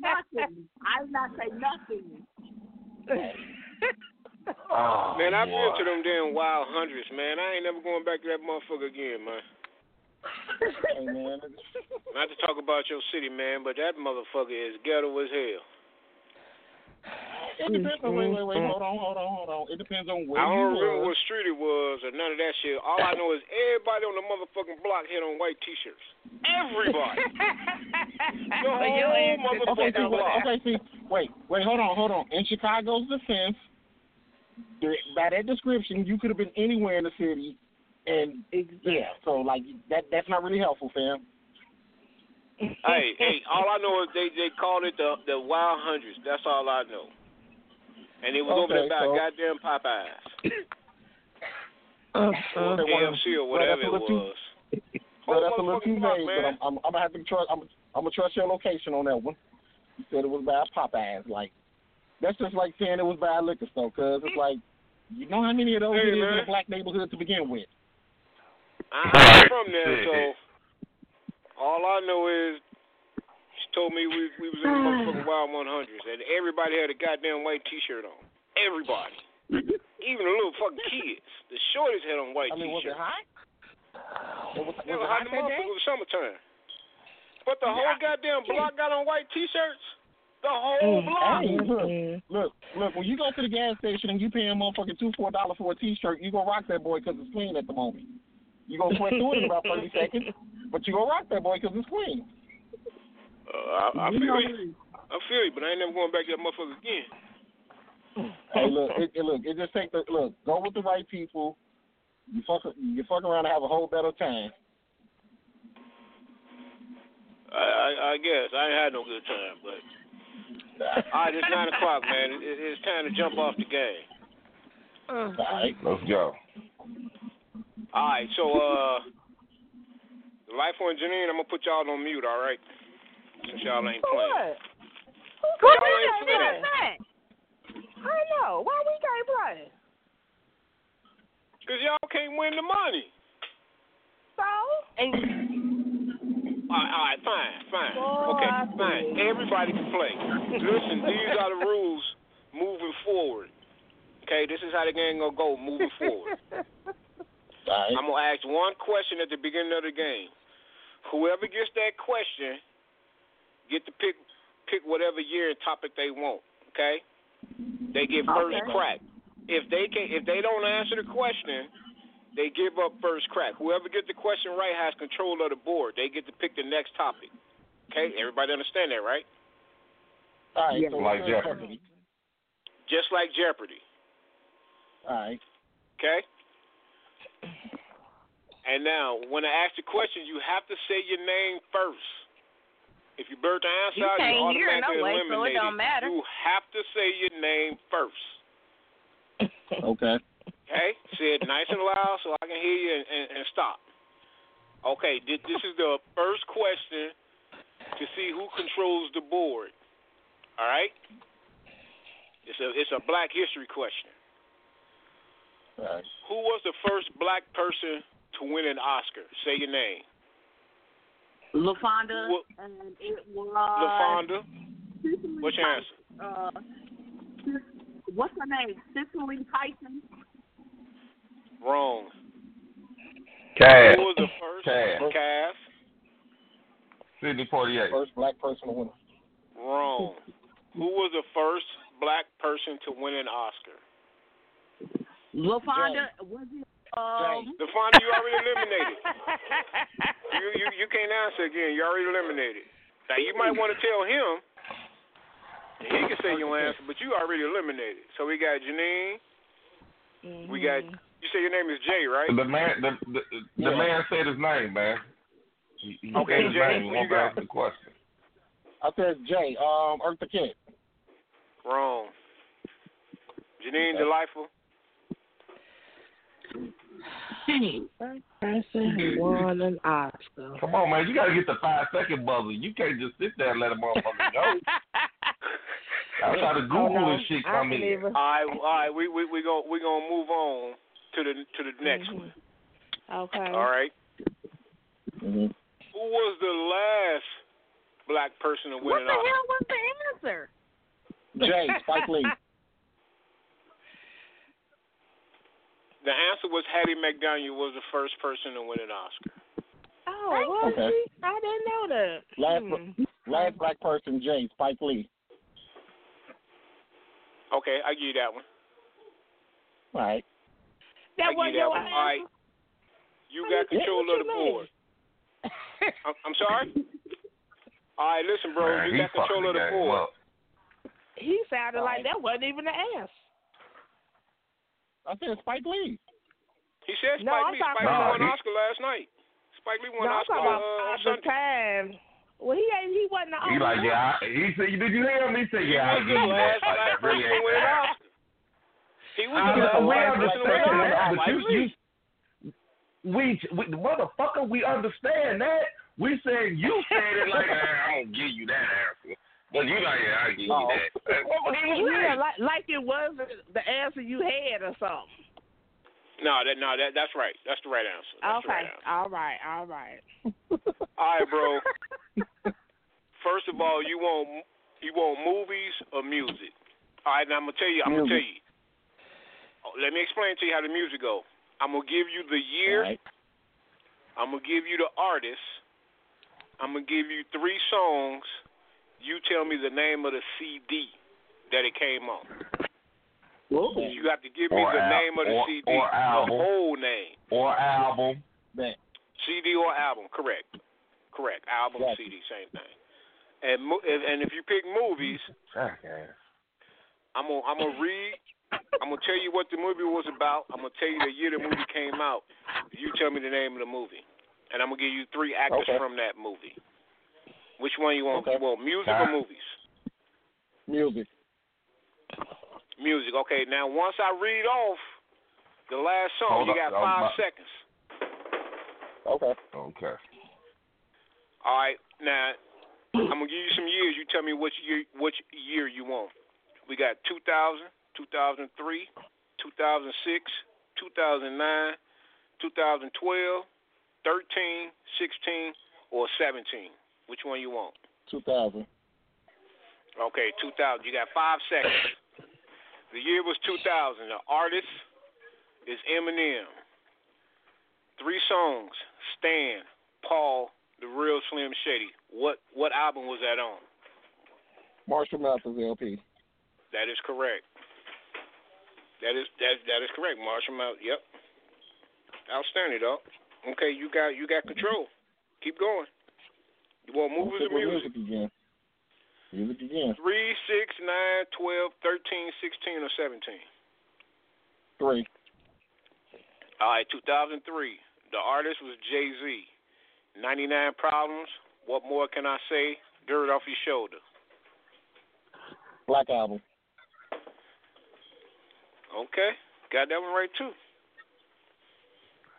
[SPEAKER 6] nothing. I did not say nothing.
[SPEAKER 2] oh,
[SPEAKER 4] Man, I've been to them damn wild hundreds, man. I ain't never going back to that motherfucker again, man.
[SPEAKER 7] Hey man,
[SPEAKER 4] Not to talk about your city, man, but that motherfucker is ghetto as hell.
[SPEAKER 7] it depends on. Wait, wait, wait. Hold on, hold on, hold on. It depends on where
[SPEAKER 4] I don't remember
[SPEAKER 7] was.
[SPEAKER 4] what street it was or none of that shit. All I know is everybody on the motherfucking block had on white t-shirts. Everybody. The
[SPEAKER 3] So you
[SPEAKER 4] whole
[SPEAKER 3] ain't-
[SPEAKER 4] motherfucking
[SPEAKER 7] Okay, see, wait,
[SPEAKER 4] block.
[SPEAKER 7] okay, see, wait, wait, hold on, hold on. In Chicago's defense, by that description, you could have been anywhere in the city, and yeah, so like that that's not really helpful, fam.
[SPEAKER 4] hey, hey, all I know is they they called it the the Wild Hundreds. That's all I know. And it was over there by
[SPEAKER 7] so-
[SPEAKER 4] goddamn Popeyes, uh, uh, or
[SPEAKER 7] Okay, well,
[SPEAKER 4] KFC or whatever
[SPEAKER 7] that's
[SPEAKER 4] it was.
[SPEAKER 7] Well, that's a little too vague, but. I'm, I'm, I'm gonna have to trust. I'm, I'm gonna trust your location on that one. You said it was by Popeyes, like that's just like saying it was by a liquor store, cause it's like you know how many of those
[SPEAKER 4] Hey,
[SPEAKER 7] it is in
[SPEAKER 4] man.
[SPEAKER 7] a black neighborhood to begin with.
[SPEAKER 4] I,
[SPEAKER 2] Right.
[SPEAKER 4] I'm from there, so all I know is she told me we we was in the motherfucking Wild 100s, and everybody had a goddamn white T-shirt on. Everybody, even the little fucking kids. The shorties had on white T-shirt.
[SPEAKER 7] I mean, was it hot? It was, was
[SPEAKER 4] It
[SPEAKER 7] it
[SPEAKER 4] was
[SPEAKER 7] hot
[SPEAKER 4] hot the
[SPEAKER 7] that day?
[SPEAKER 4] It was summertime. But the whole goddamn block got on white T-shirts. The whole mm, block.
[SPEAKER 7] Hey, look, mm-hmm. look, look. When you go to the gas station and you paying motherfucking two, four dollars for a T-shirt, you gonna rock that boy 'cause it's clean at the moment. You gonna sweat through it in about thirty seconds, but you gonna rock that boy because it's clean.
[SPEAKER 4] Uh, I, I feel you. I feel you, but I ain't never going back to that motherfucker again.
[SPEAKER 7] Hey, look, it, it, look, it just take the look. Go with the right people. You fuck, you fuck around and have a whole better time.
[SPEAKER 4] I, I, I guess I ain't had no good time, but all right, it's nine o'clock, man. It, it's time to jump off the game.
[SPEAKER 7] All right.
[SPEAKER 2] Let's go.
[SPEAKER 4] All right, so uh, Life on Janine, I'm gonna put y'all on mute, all right? Since y'all ain't playing.
[SPEAKER 3] What?
[SPEAKER 4] Y'all ain't
[SPEAKER 3] ain't
[SPEAKER 4] playing.
[SPEAKER 3] that? I know. Why we can't play?
[SPEAKER 4] Cause y'all can't win the money.
[SPEAKER 3] So?
[SPEAKER 4] All right, all right, fine, fine.
[SPEAKER 3] Boy,
[SPEAKER 4] okay, fine. Everybody can play. Listen, these are the rules moving forward. Okay, this is how the game gonna go moving forward.
[SPEAKER 7] All right.
[SPEAKER 4] I'm gonna ask one question at the beginning of the game. Whoever gets that question get to pick pick whatever year and topic they want. Okay, they get first
[SPEAKER 6] Okay.
[SPEAKER 4] crack. If they can, if they don't answer the question, they give up first crack. Whoever gets the question right has control of the board. They get to pick the next topic. Okay, everybody understand that, right?
[SPEAKER 7] All right.
[SPEAKER 5] Yeah.
[SPEAKER 7] So
[SPEAKER 2] Like Jeopardy.
[SPEAKER 4] Just like Jeopardy.
[SPEAKER 7] All right.
[SPEAKER 4] Okay. And now, when I ask the question, you have to say your name first. If you blurt the answer
[SPEAKER 6] You
[SPEAKER 4] out,
[SPEAKER 6] can't
[SPEAKER 4] you're
[SPEAKER 6] hear it
[SPEAKER 4] automatically
[SPEAKER 6] no way, so it
[SPEAKER 4] eliminated.
[SPEAKER 6] don't matter.
[SPEAKER 4] You have to say your name first.
[SPEAKER 7] Okay.
[SPEAKER 4] Okay? say it nice and loud so I can hear you and, and, and stop. Okay, this, this is the first question to see who controls the board. All right? It's a it's a Black History question.
[SPEAKER 7] All right.
[SPEAKER 4] Who was the first black person to win an Oscar? Say your name.
[SPEAKER 6] LaFonda,
[SPEAKER 4] What-
[SPEAKER 6] and it was
[SPEAKER 4] LaFonda.
[SPEAKER 6] Cicely
[SPEAKER 4] What's your answer?
[SPEAKER 6] Uh, what's her name? Cicely Tyson.
[SPEAKER 4] Wrong.
[SPEAKER 2] Cass.
[SPEAKER 4] Who was the first?
[SPEAKER 2] Cass.
[SPEAKER 4] Cass.
[SPEAKER 2] Sidney Poitier.
[SPEAKER 7] First black person to win.
[SPEAKER 4] Wrong. Who was the first black person to win an Oscar?
[SPEAKER 6] LaFonda was it? Um,
[SPEAKER 4] The Fonda, you already eliminated. You, you you can't answer again. You already eliminated. Now you might want to tell him. He can say your answer, but you already eliminated. So we got Janine. We got. You say your name is Jay, right?
[SPEAKER 2] The man, the the, the
[SPEAKER 7] Yeah.
[SPEAKER 2] man said his name, man. He, he
[SPEAKER 4] Okay,
[SPEAKER 2] said his
[SPEAKER 4] Jay,
[SPEAKER 2] name. He
[SPEAKER 4] who you got?
[SPEAKER 2] the question.
[SPEAKER 7] I said Jay. Um, Eartha Kitt.
[SPEAKER 4] Wrong. Janine Delightful.
[SPEAKER 3] First person who won an Oscar.
[SPEAKER 2] Come on, man. You gotta get the five second buzzer. You can't just sit there and let a motherfucker go. I try to
[SPEAKER 3] Oh,
[SPEAKER 2] Google
[SPEAKER 3] no,
[SPEAKER 2] this shit
[SPEAKER 3] I
[SPEAKER 2] come
[SPEAKER 3] can
[SPEAKER 2] in.
[SPEAKER 3] even-
[SPEAKER 4] All right, all right. We we we gonna we gonna move on to the to the next
[SPEAKER 3] Mhm.
[SPEAKER 4] one.
[SPEAKER 3] Okay.
[SPEAKER 4] All right.
[SPEAKER 7] Mm-hmm.
[SPEAKER 4] Who was the last black person to win
[SPEAKER 6] what
[SPEAKER 4] an
[SPEAKER 6] the hell was the answer?
[SPEAKER 7] Jay. Spike Lee.
[SPEAKER 4] The answer was Hattie McDaniel was the first person to win an Oscar.
[SPEAKER 3] Oh, was
[SPEAKER 7] Okay.
[SPEAKER 3] she? I didn't know that.
[SPEAKER 7] Last
[SPEAKER 3] Hmm.
[SPEAKER 7] last black person. Jay. Spike Lee.
[SPEAKER 4] Okay, I give you that one.
[SPEAKER 7] All right.
[SPEAKER 3] That
[SPEAKER 4] I
[SPEAKER 3] was
[SPEAKER 4] you that
[SPEAKER 3] your
[SPEAKER 4] one. All right. You got control of the board. I'm, I'm sorry. All right, listen, bro.
[SPEAKER 2] Man,
[SPEAKER 4] you got control of the board.
[SPEAKER 2] up.
[SPEAKER 3] he sounded
[SPEAKER 7] All
[SPEAKER 3] like that wasn't even the answer.
[SPEAKER 7] I said Spike Lee.
[SPEAKER 4] He said Spike
[SPEAKER 3] No, I'm
[SPEAKER 4] Lee.
[SPEAKER 3] talking
[SPEAKER 4] Spike Lee
[SPEAKER 2] about-
[SPEAKER 4] won an
[SPEAKER 2] He-
[SPEAKER 4] Oscar last night. Spike Lee won
[SPEAKER 3] No,
[SPEAKER 4] an
[SPEAKER 3] I'm
[SPEAKER 4] Oscar
[SPEAKER 3] talking about
[SPEAKER 4] uh, on Sunday.
[SPEAKER 3] Time. Well, he ain't. He wasn't the
[SPEAKER 2] He
[SPEAKER 3] only
[SPEAKER 2] like,
[SPEAKER 3] one.
[SPEAKER 2] yeah. I, he said, did you hear him? He said, yeah. I
[SPEAKER 4] was
[SPEAKER 2] give
[SPEAKER 4] the
[SPEAKER 2] you that.
[SPEAKER 4] last
[SPEAKER 2] Like, that really ain't
[SPEAKER 4] win an. Oscar. He was
[SPEAKER 2] I
[SPEAKER 4] the last
[SPEAKER 2] we
[SPEAKER 4] black person to win an
[SPEAKER 2] understand that,
[SPEAKER 4] Oscar.
[SPEAKER 2] but you,
[SPEAKER 4] Spike Lee.
[SPEAKER 2] we, we, motherfucker, we understand that. We said you said it like, "Ah, I don't give you that answer. But you like, yeah, I give you
[SPEAKER 7] Oh.
[SPEAKER 2] that. That's what he was
[SPEAKER 3] Yeah, like like it wasn't the answer you had or something.
[SPEAKER 4] No, that no, that that's right. That's the right answer. That's
[SPEAKER 3] okay.
[SPEAKER 4] Right answer.
[SPEAKER 3] All right. All right.
[SPEAKER 4] all right, bro. First of all, you want you want movies or music? All right, now I'm gonna tell you. I'm gonna tell you. Oh, Let me explain to you how the music go. I'm gonna give you the year.
[SPEAKER 7] All right.
[SPEAKER 4] I'm gonna give you the artist. I'm gonna give you three songs. You tell me the name of the CD that it came on. You have to give me
[SPEAKER 2] Or
[SPEAKER 4] the
[SPEAKER 2] al-
[SPEAKER 4] name of the
[SPEAKER 2] or-
[SPEAKER 4] CD,
[SPEAKER 2] or
[SPEAKER 4] the
[SPEAKER 2] album.
[SPEAKER 4] whole name.
[SPEAKER 2] Or album.
[SPEAKER 7] Bet.
[SPEAKER 4] CD or album, correct. Correct. Album,
[SPEAKER 7] Gotcha.
[SPEAKER 4] CD, same thing. And mo- and and if you pick movies,
[SPEAKER 2] Jackass.
[SPEAKER 4] I'm gonna I'm gonna read. I'm gonna tell you what the movie was about. I'm gonna tell you the year the movie came out. You tell me the name of the movie, and I'm gonna give you three actors
[SPEAKER 7] Okay.
[SPEAKER 4] from that movie. Which one you want?
[SPEAKER 7] Okay.
[SPEAKER 4] You want music
[SPEAKER 2] Nah.
[SPEAKER 4] or movies?
[SPEAKER 7] Music.
[SPEAKER 4] Music. Okay. Now once I read off the last song,
[SPEAKER 2] Hold
[SPEAKER 4] you got
[SPEAKER 2] um,
[SPEAKER 4] five
[SPEAKER 2] my-
[SPEAKER 4] seconds.
[SPEAKER 7] Okay.
[SPEAKER 2] Okay.
[SPEAKER 4] All right. Now I'm gonna give you some years. You tell me which year which year you want. We got 2000, 2003, 2006, 2009, 2012, 13, 16, or 17. Which one you want?
[SPEAKER 7] 2000.
[SPEAKER 4] Okay, 2000. You got five seconds. The year was 2000. The artist is Eminem. Three songs: Stan, Paul, The Real Slim Shady. What what album was that on?
[SPEAKER 7] Marshall Mathers LP.
[SPEAKER 4] That is correct. That is that that is correct. Marshall Mathers. Yep. Outstanding, dog. Okay, you got you got control. Keep going. You want movies
[SPEAKER 7] Stick
[SPEAKER 4] or
[SPEAKER 7] with
[SPEAKER 4] music?
[SPEAKER 7] music again. Music again.
[SPEAKER 4] Three, six, nine, twelve, thirteen, sixteen, or seventeen.
[SPEAKER 7] Three.
[SPEAKER 4] All right, 2003. The artist was Jay Z. 99 Problems. What more can I say? Dirt off your shoulder.
[SPEAKER 7] Black Album.
[SPEAKER 4] Okay, got that one right too.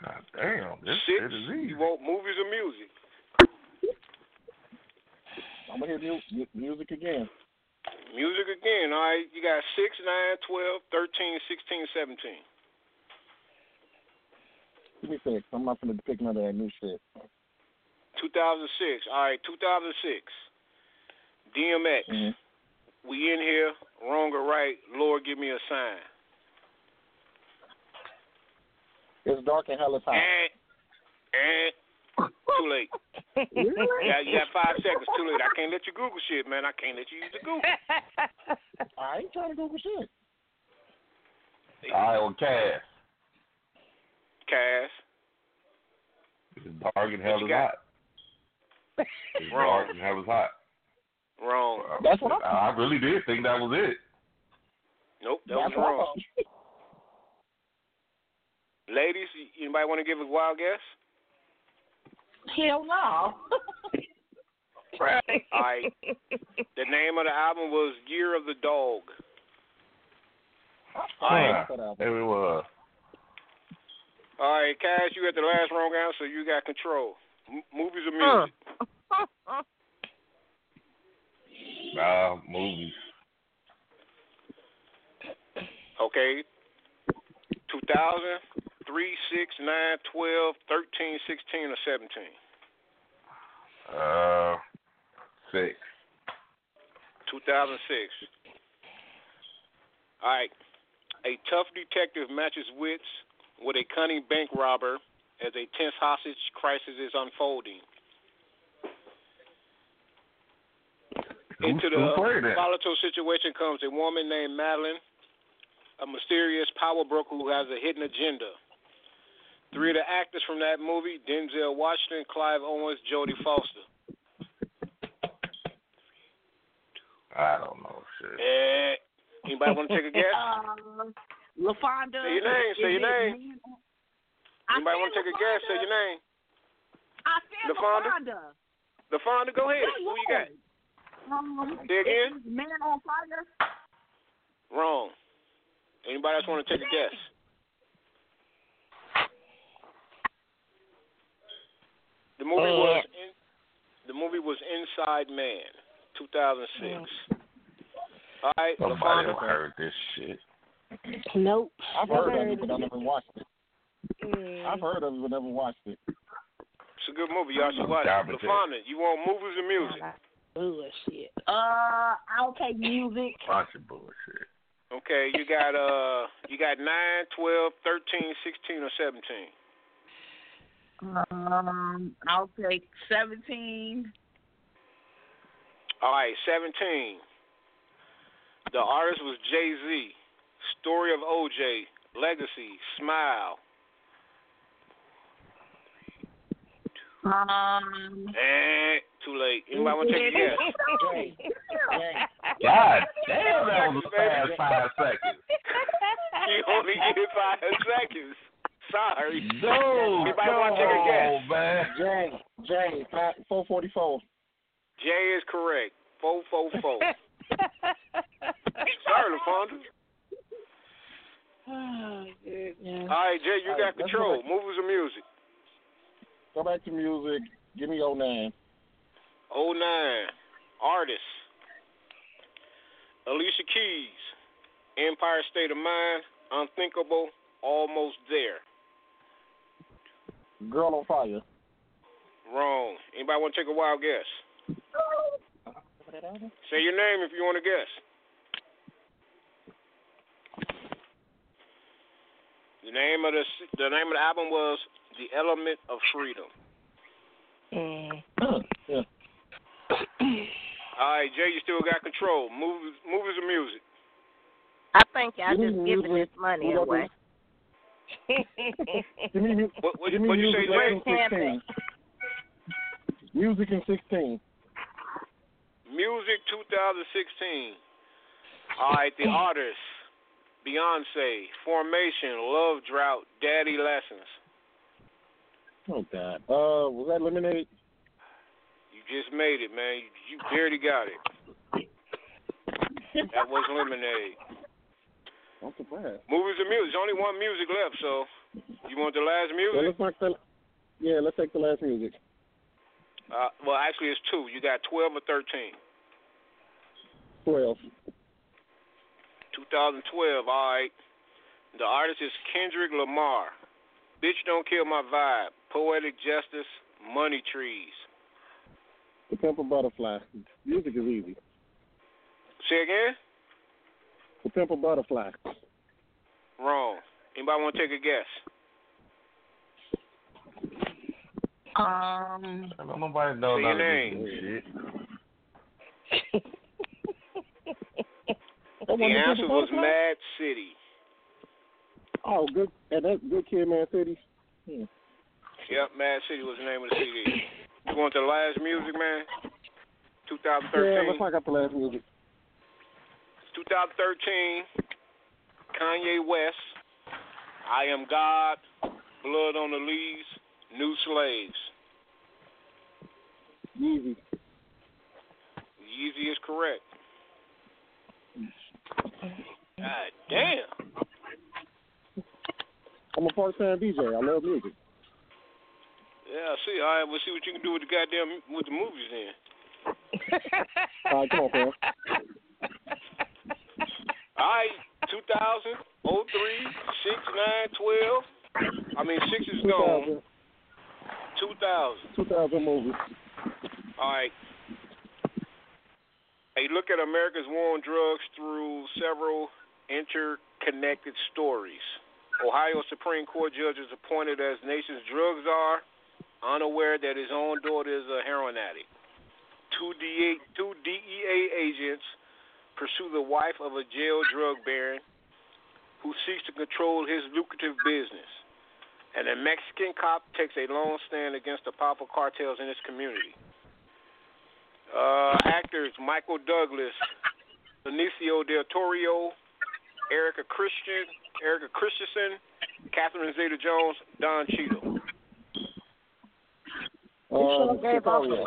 [SPEAKER 2] God damn, this
[SPEAKER 4] Six.
[SPEAKER 2] shit is easy.
[SPEAKER 4] You want movies or music?
[SPEAKER 7] I'm gonna hear mu- mu- music again.
[SPEAKER 4] Music again. All right, you got six, nine, twelve, thirteen, sixteen, seventeen.
[SPEAKER 7] Give me six. I'm not gonna pick none of that new shit.
[SPEAKER 4] 2006. All right, 2006. DMX.
[SPEAKER 7] Mhm.
[SPEAKER 4] We in here, wrong or right? Lord, give me a sign.
[SPEAKER 7] It's dark and hell is hot.
[SPEAKER 4] And, and too late. You got, you got five seconds. Too late. I can't let you Google shit, man. I can't let you use the Google.
[SPEAKER 7] I ain't trying to Google shit.
[SPEAKER 2] All right, well, Cass.
[SPEAKER 4] Cass.
[SPEAKER 2] It's dark and hell is hot. It's
[SPEAKER 4] Wrong.
[SPEAKER 2] dark and hell is hot.
[SPEAKER 4] Wrong.
[SPEAKER 7] That's what I'm
[SPEAKER 2] I really did think that was it.
[SPEAKER 4] Nope, that was
[SPEAKER 7] That's what I'm
[SPEAKER 4] wrong. Ladies, anybody want to give a wild guess?
[SPEAKER 6] Hell no.
[SPEAKER 3] Right.
[SPEAKER 4] All right. The name of the album was Year of the Dog. All right.
[SPEAKER 2] Yeah, there it was.
[SPEAKER 4] All right, Cash, you got the last wrong answer. You got control. M- movies or music?
[SPEAKER 2] Nah, movies.
[SPEAKER 4] Okay. 2000, 3, 6, 9, 12, 13, 16, or 17?
[SPEAKER 2] Uh, six.
[SPEAKER 4] 2006. All right. A tough detective matches wits with a cunning bank robber as a tense hostage crisis is unfolding. Into the
[SPEAKER 2] who played that?
[SPEAKER 4] volatile situation comes a woman named Madeline, a mysterious power broker who has a hidden agenda. Three of the actors from that movie Denzel Washington, Clive Owens, Jodie Foster.
[SPEAKER 2] I don't know shit.
[SPEAKER 4] Eh, anybody want to take a guess?
[SPEAKER 6] Uh, LaFonda.
[SPEAKER 4] Say your name, say your name.
[SPEAKER 6] Man I
[SPEAKER 4] Anybody want to take a guess? Say your name.
[SPEAKER 6] I said
[SPEAKER 4] LaFonda?
[SPEAKER 6] LaFonda.
[SPEAKER 4] LaFonda, go ahead. Who you got?
[SPEAKER 6] Um,
[SPEAKER 4] Say again?
[SPEAKER 6] Man on Fire.
[SPEAKER 4] Wrong. Anybody else want to take a guess? The movie
[SPEAKER 3] Uh.
[SPEAKER 4] was in, the movie was Inside Man, 2006. All right,
[SPEAKER 2] Nobody
[SPEAKER 4] LaFonda.
[SPEAKER 2] ever heard this shit.
[SPEAKER 3] Nope.
[SPEAKER 7] I've heard of it, but I never watched it.
[SPEAKER 3] Mm.
[SPEAKER 7] I've heard of it, but never watched it.
[SPEAKER 4] It's a good movie. Y'all should watch it.
[SPEAKER 2] Garbage.
[SPEAKER 4] LaFonda, you want movies or music?
[SPEAKER 3] Bullshit.
[SPEAKER 6] Uh, I'll take music.
[SPEAKER 2] Bunch of bullshit.
[SPEAKER 4] Okay, you got uh, you got nine, twelve, thirteen, sixteen, or 17.
[SPEAKER 6] Um, I'll take seventeen.
[SPEAKER 4] All right, 17. The artist was Jay Z. Story of OJ. Legacy. Smile.
[SPEAKER 6] Um,
[SPEAKER 4] Eh, too late. Anybody want to take a guess?
[SPEAKER 7] Jay, Jay,
[SPEAKER 2] God damn, that was a fast five seconds.
[SPEAKER 4] You only get five seconds. Sorry.
[SPEAKER 2] Dude,
[SPEAKER 4] Anybody
[SPEAKER 2] come
[SPEAKER 4] want to take a guess?
[SPEAKER 2] on, man.
[SPEAKER 7] Jay, Jay, five, 444.
[SPEAKER 4] Jay is correct. Four, four, four. Sorry, LaFonda.
[SPEAKER 3] oh, goodness.
[SPEAKER 4] All right, Jay, you
[SPEAKER 7] All
[SPEAKER 4] got
[SPEAKER 7] right,
[SPEAKER 4] control.
[SPEAKER 7] go back.
[SPEAKER 4] Movies or music?
[SPEAKER 7] Go back to music. Give me oh your name.
[SPEAKER 4] Oh nine. Artist. Alicia Keys. Empire State of Mind. Unthinkable. Almost there.
[SPEAKER 7] Girl on fire.
[SPEAKER 4] Wrong. Anybody want to take a wild guess? Say your name if you want to guess. The name of the the name of the album was The Element of Freedom.
[SPEAKER 3] Mm.
[SPEAKER 7] yeah.
[SPEAKER 4] All right, Jay, you still got control. Movies, movies and music.
[SPEAKER 5] I think y'all just giving this money away.
[SPEAKER 7] Give me,
[SPEAKER 4] What what
[SPEAKER 7] give me
[SPEAKER 4] what you say,
[SPEAKER 7] music
[SPEAKER 4] Jay?
[SPEAKER 7] in 16. Music in 16.
[SPEAKER 4] Music 2016. All right, the artists: Beyonce, Formation, Love Drought, Daddy Lessons.
[SPEAKER 7] Oh God. Uh, was that Lemonade?
[SPEAKER 4] You just made it, man. You, you barely got it. That was Lemonade.
[SPEAKER 7] I'm surprised.
[SPEAKER 4] Movies and music. There's only one music left, so you want the last
[SPEAKER 7] Well,
[SPEAKER 4] music?
[SPEAKER 7] let's the, yeah, let's take the last music.
[SPEAKER 4] Uh, well, actually, it's two. You got 12 or 13.
[SPEAKER 7] 12.
[SPEAKER 4] 2012. All right. The artist is Kendrick Lamar. Bitch, don't kill my vibe. Poetic justice. Money trees.
[SPEAKER 7] The Pimp a Butterfly. Music is easy.
[SPEAKER 4] Say again?
[SPEAKER 7] The Pimp a Butterfly.
[SPEAKER 4] Wrong. Anybody want to take a guess?
[SPEAKER 6] Um,
[SPEAKER 2] I don't nobody know
[SPEAKER 4] Say your name.
[SPEAKER 2] shit.
[SPEAKER 4] The
[SPEAKER 7] wasn't Pimp a
[SPEAKER 4] answer was Mad City.
[SPEAKER 7] Oh, good. And that's Good Kid, Man City. Hmm.
[SPEAKER 4] Yep, Mad City was the name of the CD. You want the last music, man?
[SPEAKER 7] Yeah,
[SPEAKER 4] 2013.
[SPEAKER 7] let's knock out the last music.
[SPEAKER 4] 2013. Kanye West. I Am God. Blood on the Leaves. New Slaves.
[SPEAKER 7] Easy.
[SPEAKER 4] Yeezy is correct. Mm-hmm. God damn.
[SPEAKER 7] I'm a part-time DJ. I love music.
[SPEAKER 4] Yeah, I see. All right, we'll see what you can do with the goddamn with the movies then.
[SPEAKER 7] All right, come on, fam.
[SPEAKER 4] All right, 2000, 03, 6, 9, 12. I mean, 6 is gone.
[SPEAKER 7] 2000,
[SPEAKER 4] 2000.
[SPEAKER 7] 2000 movies.
[SPEAKER 4] All right. A look at America's war on drugs through several interconnected stories. Ohio Supreme Court judge is appointed as nation's drug czar, unaware that his own daughter is a heroin addict. Two DEA, two DEA agents pursue the wife of a jail drug baron who seeks to control his lucrative business. And a Mexican cop takes a long stand against the powerful cartels in his community. Uh, actors Michael Douglas, Benicio del Toro, Erica Christian, Erica Christensen, Catherine Zeta Jones, Don Cheadle.
[SPEAKER 7] Sicario.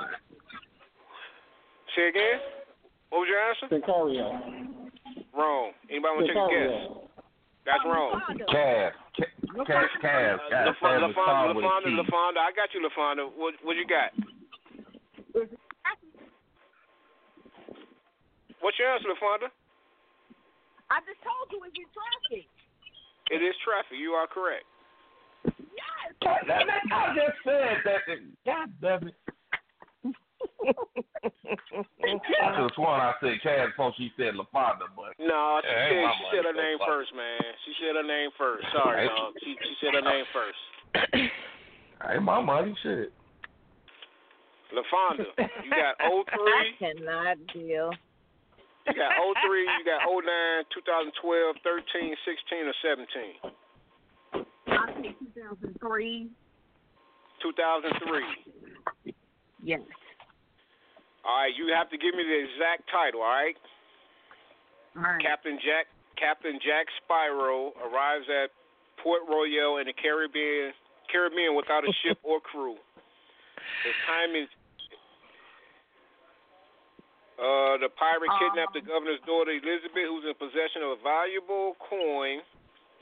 [SPEAKER 4] Say again? What was your answer?
[SPEAKER 7] Sicario.
[SPEAKER 4] Wrong. Anybody want to take a guess? That's oh, wrong.
[SPEAKER 2] Cav. Cav. Cav. Cav.
[SPEAKER 4] LaFonda, LaFonda,
[SPEAKER 2] start with a
[SPEAKER 4] LaFonda, LaFonda. I got you, LaFonda. What, what you got? What's your answer, LaFonda?
[SPEAKER 6] I just told you it's in traffic.
[SPEAKER 4] It is traffic. You are correct.
[SPEAKER 6] Yes.
[SPEAKER 2] God damn it, I just said that. God damn it. I could have sworn I said Cav before she said LaFonda, but
[SPEAKER 4] No, she said she said her name
[SPEAKER 2] so fuck.
[SPEAKER 4] first, man. She said her name first. Sorry, dog. She she said her name first.
[SPEAKER 2] ain't my money. Shit.
[SPEAKER 4] LaFonda, you got
[SPEAKER 5] oh
[SPEAKER 4] I
[SPEAKER 5] cannot deal.
[SPEAKER 4] you got 03, you got 09, 2012, 13, 16, or 17?
[SPEAKER 6] I think 2003.
[SPEAKER 4] 2003.
[SPEAKER 6] Yes.
[SPEAKER 4] All right, you have to give me the exact title. All right.
[SPEAKER 6] All right.
[SPEAKER 4] Captain Jack Captain Jack Sparrow arrives at Port Royal in the Caribbean Caribbean without a ship or crew. His time is uh, the pirate kidnapped the governor's daughter Elizabeth, who's in possession of a valuable coin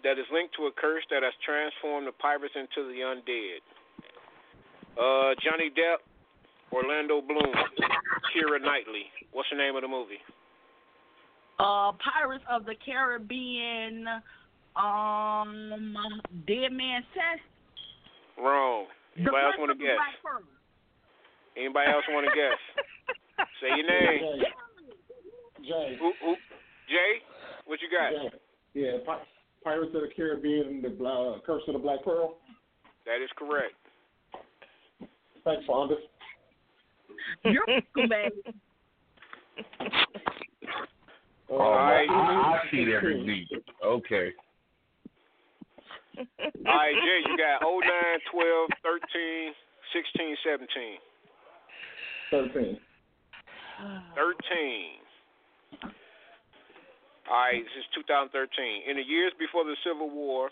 [SPEAKER 4] that is linked to a curse that has transformed the pirates into the undead. Uh, Johnny Depp, Orlando Bloom, Keira Knightley. What's the name of the movie?
[SPEAKER 6] Uh, Pirates of the Caribbean. Um, Dead Man Seth.
[SPEAKER 4] Wrong.
[SPEAKER 6] The
[SPEAKER 4] Anybody else want to guess? Anybody else want to guess? Say your name.
[SPEAKER 7] Jay.
[SPEAKER 4] Who, who, Jay, what you got?
[SPEAKER 7] Jay. Yeah, Pi- Pirates of the Caribbean, the uh, Curse of the Black Pearl.
[SPEAKER 4] That is correct.
[SPEAKER 7] Thanks, Fonda.
[SPEAKER 6] You're baby.
[SPEAKER 2] Oh,
[SPEAKER 7] Uh.
[SPEAKER 2] I, I see every beat. Okay.
[SPEAKER 4] All right, Jay, you got 09, 12, 13, 16, 17.
[SPEAKER 7] 13.
[SPEAKER 4] 13. All right, this is 2013. In the years before the Civil War,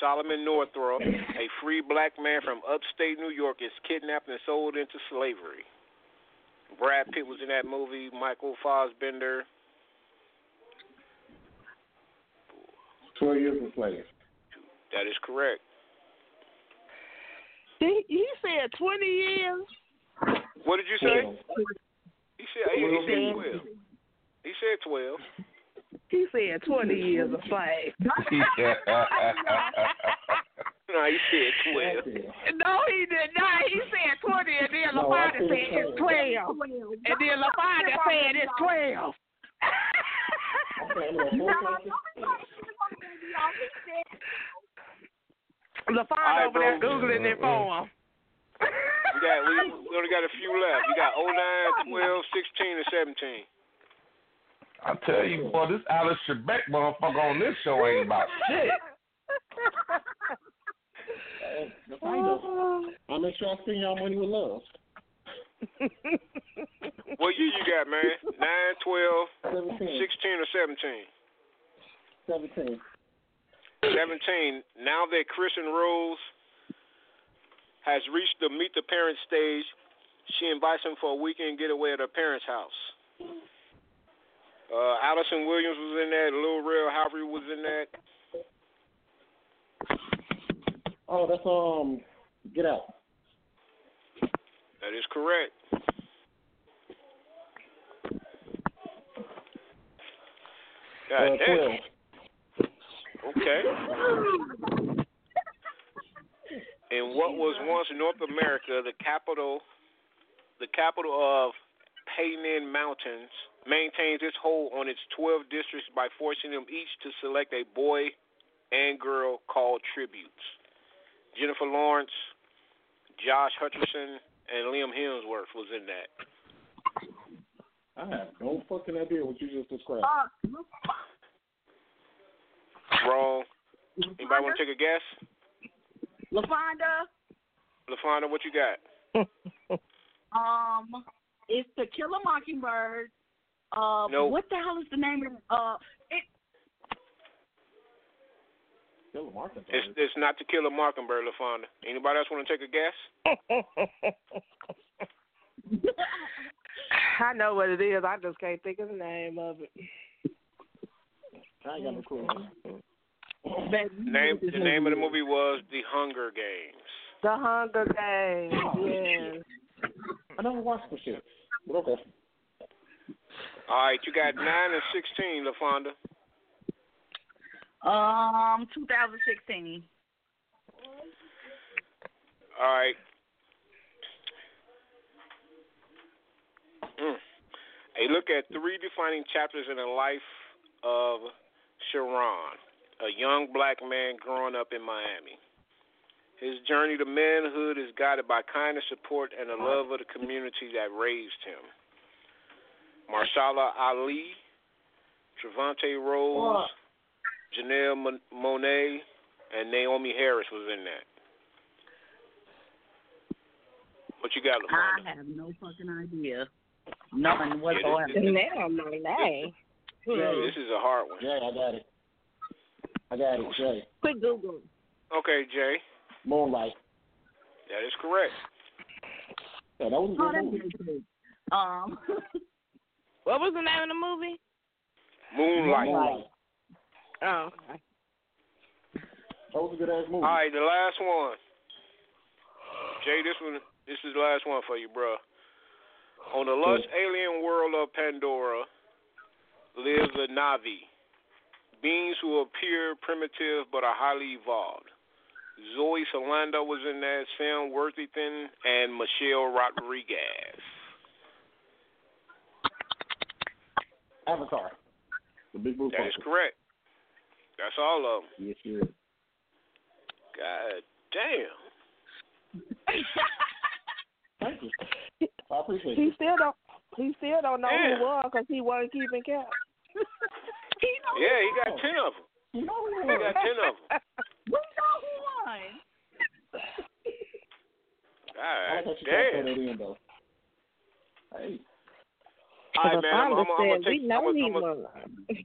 [SPEAKER 4] Solomon Northup, a free black man from upstate New York, is kidnapped and sold into slavery. Brad Pitt was in that movie. Michael Fassbender.
[SPEAKER 7] 12 years a slave.
[SPEAKER 4] That is correct.
[SPEAKER 3] He, he said 20 years.
[SPEAKER 4] What did you say? He said he, he said 12. He said 12.
[SPEAKER 3] He said 20 years of slave.
[SPEAKER 4] No, he said 12.
[SPEAKER 3] No, he did not. He said 20, and then
[SPEAKER 7] No,
[SPEAKER 3] LaFonda
[SPEAKER 7] think
[SPEAKER 3] said it's 12. And then LaFonda said it's 12.
[SPEAKER 7] Okay, I'm gonna focus.
[SPEAKER 3] LaFonda over there. Googling it for him.
[SPEAKER 4] We got we, we only got a few left. You got 09, 12, 16, and 17.
[SPEAKER 2] I tell you, boy, this Alex Trebek motherfucker on this show ain't about shit.
[SPEAKER 7] Uh, the final. I'll make sure I spend y'all money with love.
[SPEAKER 4] What year you got, man? 9, 12,
[SPEAKER 7] 17.
[SPEAKER 4] 16, or 17?
[SPEAKER 7] 17.
[SPEAKER 4] 17. Now that Kristen Rose has reached the meet the parents stage, she invites him for a weekend getaway at her parents' house. Uh, Allison Williams was in that. Lil Rel Howery was in that.
[SPEAKER 7] Oh, that's um, get out.
[SPEAKER 4] That is correct. God
[SPEAKER 7] Uh,
[SPEAKER 4] damn.
[SPEAKER 7] 12.
[SPEAKER 4] Okay. In what was once North America, the capital, the capital of Paynin Mountains, maintains its hold on its 12 districts by forcing them each to select a boy and girl called tributes. Jennifer Lawrence, Josh Hutcherson, and Liam Hemsworth was in that.
[SPEAKER 7] I have no fucking idea what you just described.
[SPEAKER 4] Wrong. Anybody want to take a guess?
[SPEAKER 6] LaFonda,
[SPEAKER 4] LaFonda, what you got?
[SPEAKER 6] um, it's To Kill a Mockingbird. Uh,
[SPEAKER 4] Nope.
[SPEAKER 6] what the hell is the name of uh? It,
[SPEAKER 7] Kill a Martin.
[SPEAKER 4] It's it's not to kill a mockingbird, LaFonda. Anybody else want to take a guess?
[SPEAKER 3] I know what it is. I just can't think of the name of it.
[SPEAKER 7] I ain't got no clue.
[SPEAKER 4] Name the name of the movie was The Hunger Games.
[SPEAKER 3] The Hunger Games. Oh, yes.
[SPEAKER 7] I never watched the shit. But okay.
[SPEAKER 4] All right, you got nine and sixteen, LaFonda.
[SPEAKER 6] Um, 2016.
[SPEAKER 4] All right. Mm. A look at three defining chapters in the life of Sharon, a young black man growing up in Miami. His journey to manhood is guided by kindness, support, and the love of the community that raised him. Mahershala Ali, Trevante Rose, Janelle Mon- Monet, and Naomie Harris was in that. What you got, LaFonda?
[SPEAKER 6] I have no fucking idea. None whatsoever.
[SPEAKER 3] Now my name.
[SPEAKER 4] Yeah, this is a hard one.
[SPEAKER 7] Yeah, I got it. I got it, Jay.
[SPEAKER 6] Quick Google.
[SPEAKER 4] Okay, Jay,
[SPEAKER 7] Moonlight.
[SPEAKER 4] that is correct.
[SPEAKER 7] Yeah, that was a
[SPEAKER 6] Oh,
[SPEAKER 7] good
[SPEAKER 6] that's
[SPEAKER 7] movie.
[SPEAKER 6] Um,
[SPEAKER 3] What was the name of the movie?
[SPEAKER 4] Moonlight.
[SPEAKER 7] Moonlight.
[SPEAKER 3] Oh, okay.
[SPEAKER 7] That was a good ass movie.
[SPEAKER 4] All right, the last one. Jay, this one, this is the last one for you, bro. On the lush alien world of Pandora lives the Na'vi, beings who appear primitive but are highly evolved. Zoe Salando was in that, Sam Worthington, and Michelle Rodriguez.
[SPEAKER 7] Avatar. The big blue
[SPEAKER 4] That is correct. That's all of them.
[SPEAKER 7] Yes, yes.
[SPEAKER 4] God damn.
[SPEAKER 7] Thank you. I appreciate
[SPEAKER 3] He
[SPEAKER 7] you.
[SPEAKER 3] still don't. He still don't know
[SPEAKER 4] Yeah.
[SPEAKER 3] who won because he wasn't keeping count.
[SPEAKER 6] he
[SPEAKER 4] Yeah, he got ten of them.
[SPEAKER 7] You know
[SPEAKER 4] He got ten of them.
[SPEAKER 6] We know who won.
[SPEAKER 7] I like how she tried to throw
[SPEAKER 4] damn.
[SPEAKER 7] that in though. Hey,
[SPEAKER 4] All right, man. I'm, I'm, I'm
[SPEAKER 3] Fonda
[SPEAKER 4] gonna take.
[SPEAKER 3] we know
[SPEAKER 4] I'm,
[SPEAKER 3] he
[SPEAKER 4] I'm,
[SPEAKER 3] won.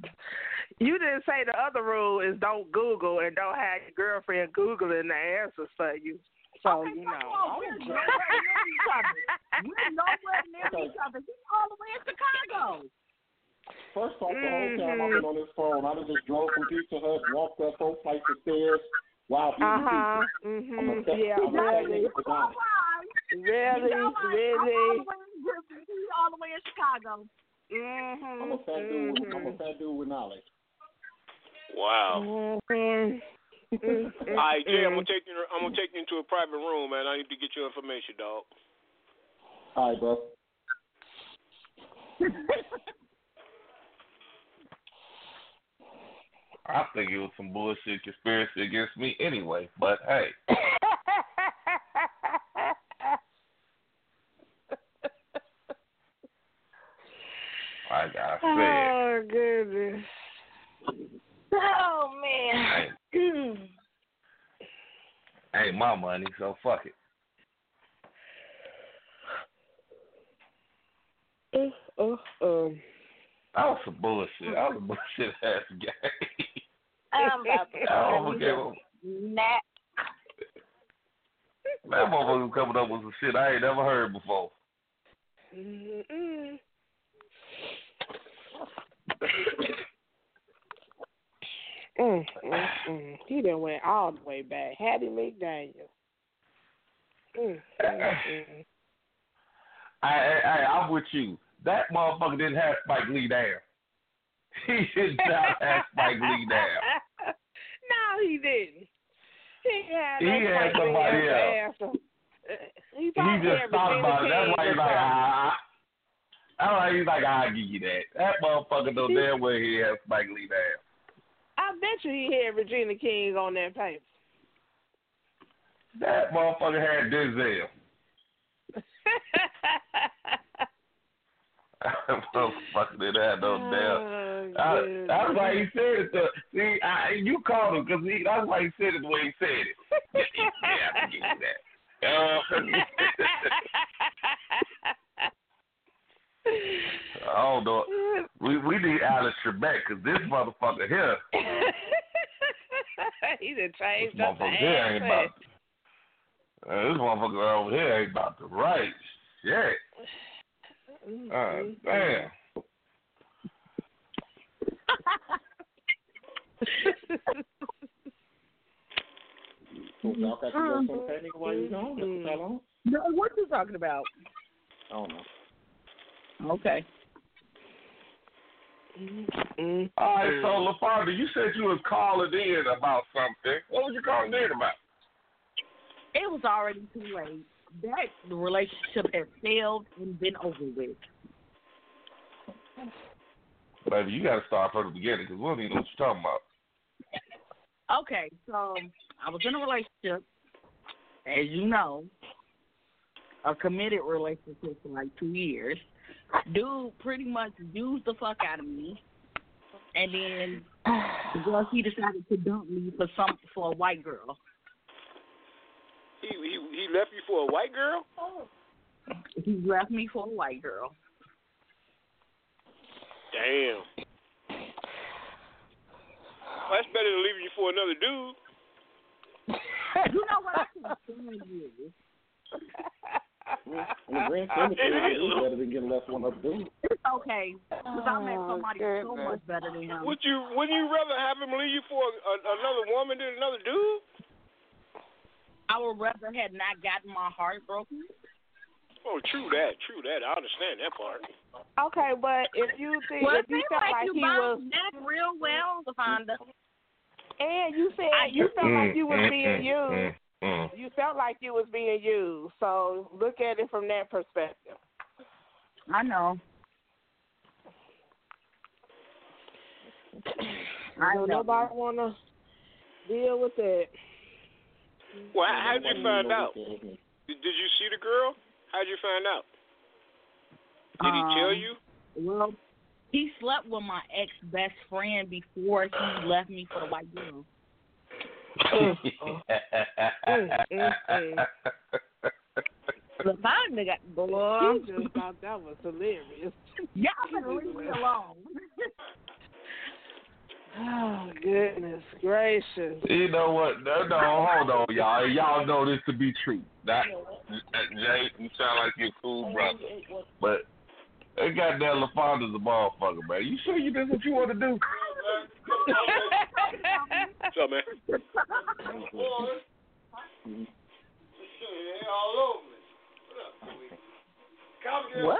[SPEAKER 3] You didn't say the other rule is don't Google and don't have your girlfriend Googling the answers for you. So
[SPEAKER 6] okay,
[SPEAKER 3] you know.
[SPEAKER 6] of we're nowhere near each other. We're nowhere near each other. He's all the way in Chicago.
[SPEAKER 7] first off, the whole time I've
[SPEAKER 3] Mm-hmm.
[SPEAKER 7] been on this phone, I done just drove from Pizza Hut, walked up four flights of stairs while eating
[SPEAKER 3] Uh huh.
[SPEAKER 7] pizza. I'm
[SPEAKER 3] Mhm.
[SPEAKER 7] a
[SPEAKER 3] Yeah.
[SPEAKER 7] I'm a
[SPEAKER 3] Really.
[SPEAKER 7] nigga for God.
[SPEAKER 3] Really.
[SPEAKER 6] You know what?
[SPEAKER 3] Really.
[SPEAKER 6] I'm all the way in all the way in Chicago.
[SPEAKER 3] Mhm.
[SPEAKER 7] I'm a fat dude. with- I'm a
[SPEAKER 3] Mhm.
[SPEAKER 7] fat dude with knowledge.
[SPEAKER 4] wow.
[SPEAKER 3] Mhm.
[SPEAKER 4] All right, Jay. I'm gonna take you. I'm gonna take you into a private room, man. I need to get your information, dog.
[SPEAKER 7] All right, bro.
[SPEAKER 2] I think it was some bullshit conspiracy against me anyway. But hey, like I said,
[SPEAKER 3] oh goodness.
[SPEAKER 6] Oh man.
[SPEAKER 2] ain't, ain't my money, so fuck it.
[SPEAKER 3] Uh, uh, um.
[SPEAKER 2] That was some bullshit. That was a bullshit ass game.
[SPEAKER 6] I'm about to
[SPEAKER 2] I
[SPEAKER 6] call
[SPEAKER 2] don't
[SPEAKER 6] you
[SPEAKER 2] forget
[SPEAKER 6] a.
[SPEAKER 2] That motherfucker was coming up with some shit I ain't never heard before.
[SPEAKER 3] Mm-mm. Mm, mm, mm. He done went all the way back. Hattie McDaniel. Mm, mm, mm.
[SPEAKER 2] I, I, I, I'm with you. That motherfucker didn't have Spike Lee down. He did not have Spike Lee down.
[SPEAKER 3] no, he didn't. He had,
[SPEAKER 2] He had somebody else.
[SPEAKER 3] Uh, He,
[SPEAKER 2] He just thought about it. That's why he's
[SPEAKER 3] or
[SPEAKER 2] like, ah. All right, he's like, I'll give you that. That motherfucker know damn well he has Spike Lee down.
[SPEAKER 3] I bet you he had Regina King on that paper.
[SPEAKER 2] That motherfucker had Denzel. Motherfucker didn't have no damn.
[SPEAKER 3] Oh,
[SPEAKER 2] I,
[SPEAKER 3] goodness.
[SPEAKER 2] that's why he said it. To, see, I, you called him because he. That's why he said it the way he said it. Yeah, yeah, I can give you that. Uh, I don't know. We we need Alex Trebek because this motherfucker here,
[SPEAKER 3] he done
[SPEAKER 2] this
[SPEAKER 3] changed up the
[SPEAKER 2] motherfucker here ain't about.
[SPEAKER 3] answer.
[SPEAKER 2] Uh, this motherfucker over here ain't about to write shit. Uh, damn.
[SPEAKER 7] So y'all got you guys some fat nigga while you gone? What y'all?
[SPEAKER 6] No, what you talking about?
[SPEAKER 7] I don't know.
[SPEAKER 6] Okay.
[SPEAKER 3] Mm.
[SPEAKER 2] All right, so LaFonda, you said you was calling in about something. What was you calling in about?
[SPEAKER 6] It was already too late. That the relationship has failed and been over with.
[SPEAKER 2] Baby, you got to start from the beginning because we don't even know what you're talking about.
[SPEAKER 6] Okay, so I was in a relationship, as you know, a committed relationship for like two years. Dude pretty much used the fuck out of me, and then because he decided to dump me for some for a white girl.
[SPEAKER 4] He he he left you for a white girl?
[SPEAKER 6] He left me for a white girl.
[SPEAKER 4] Damn. Well, that's better than leaving you for another dude.
[SPEAKER 6] You know what I can stand you.
[SPEAKER 7] In the grand scheme of things, it's better than getting left one up dude.
[SPEAKER 6] It's okay, because I met
[SPEAKER 3] Oh,
[SPEAKER 6] somebody so much better than him.
[SPEAKER 4] Would you wouldn't you rather have him leave you for a, another woman than another dude?
[SPEAKER 6] I would rather had not gotten my heart broken.
[SPEAKER 4] Oh, true that, true that. I understand that part.
[SPEAKER 3] Okay, but if you think
[SPEAKER 6] Well,
[SPEAKER 3] if you felt
[SPEAKER 6] like
[SPEAKER 3] like
[SPEAKER 6] you
[SPEAKER 3] he was,
[SPEAKER 6] bounced back real well, Fonda.
[SPEAKER 3] and you said you felt like mm, you was mm, being mm, used,
[SPEAKER 2] mm.
[SPEAKER 3] you felt like you was being used. So look at it from that perspective.
[SPEAKER 6] I know. I
[SPEAKER 3] So
[SPEAKER 6] know.
[SPEAKER 3] nobody wanna deal with that.
[SPEAKER 4] Well, how how'd you find out?
[SPEAKER 7] Did
[SPEAKER 4] Did, did you see the girl? How'd you find out? Did he tell
[SPEAKER 6] Um,
[SPEAKER 4] you?
[SPEAKER 6] Well, he slept with my ex best friend before he left me for the white girl. Mm, mm, mm. LaFonda got
[SPEAKER 3] Boy,
[SPEAKER 6] boy.
[SPEAKER 3] I just thought that was hilarious.
[SPEAKER 6] Y'all better leave me alone.
[SPEAKER 3] Oh goodness gracious.
[SPEAKER 2] You know what? No, no, hold on, y'all. Y'all know this to be true. That Jay, you sound like you're cool brother, but that goddamn LaFonda's a motherfucker, man. You sure you this what you want to do?
[SPEAKER 4] What's up, man?
[SPEAKER 6] What?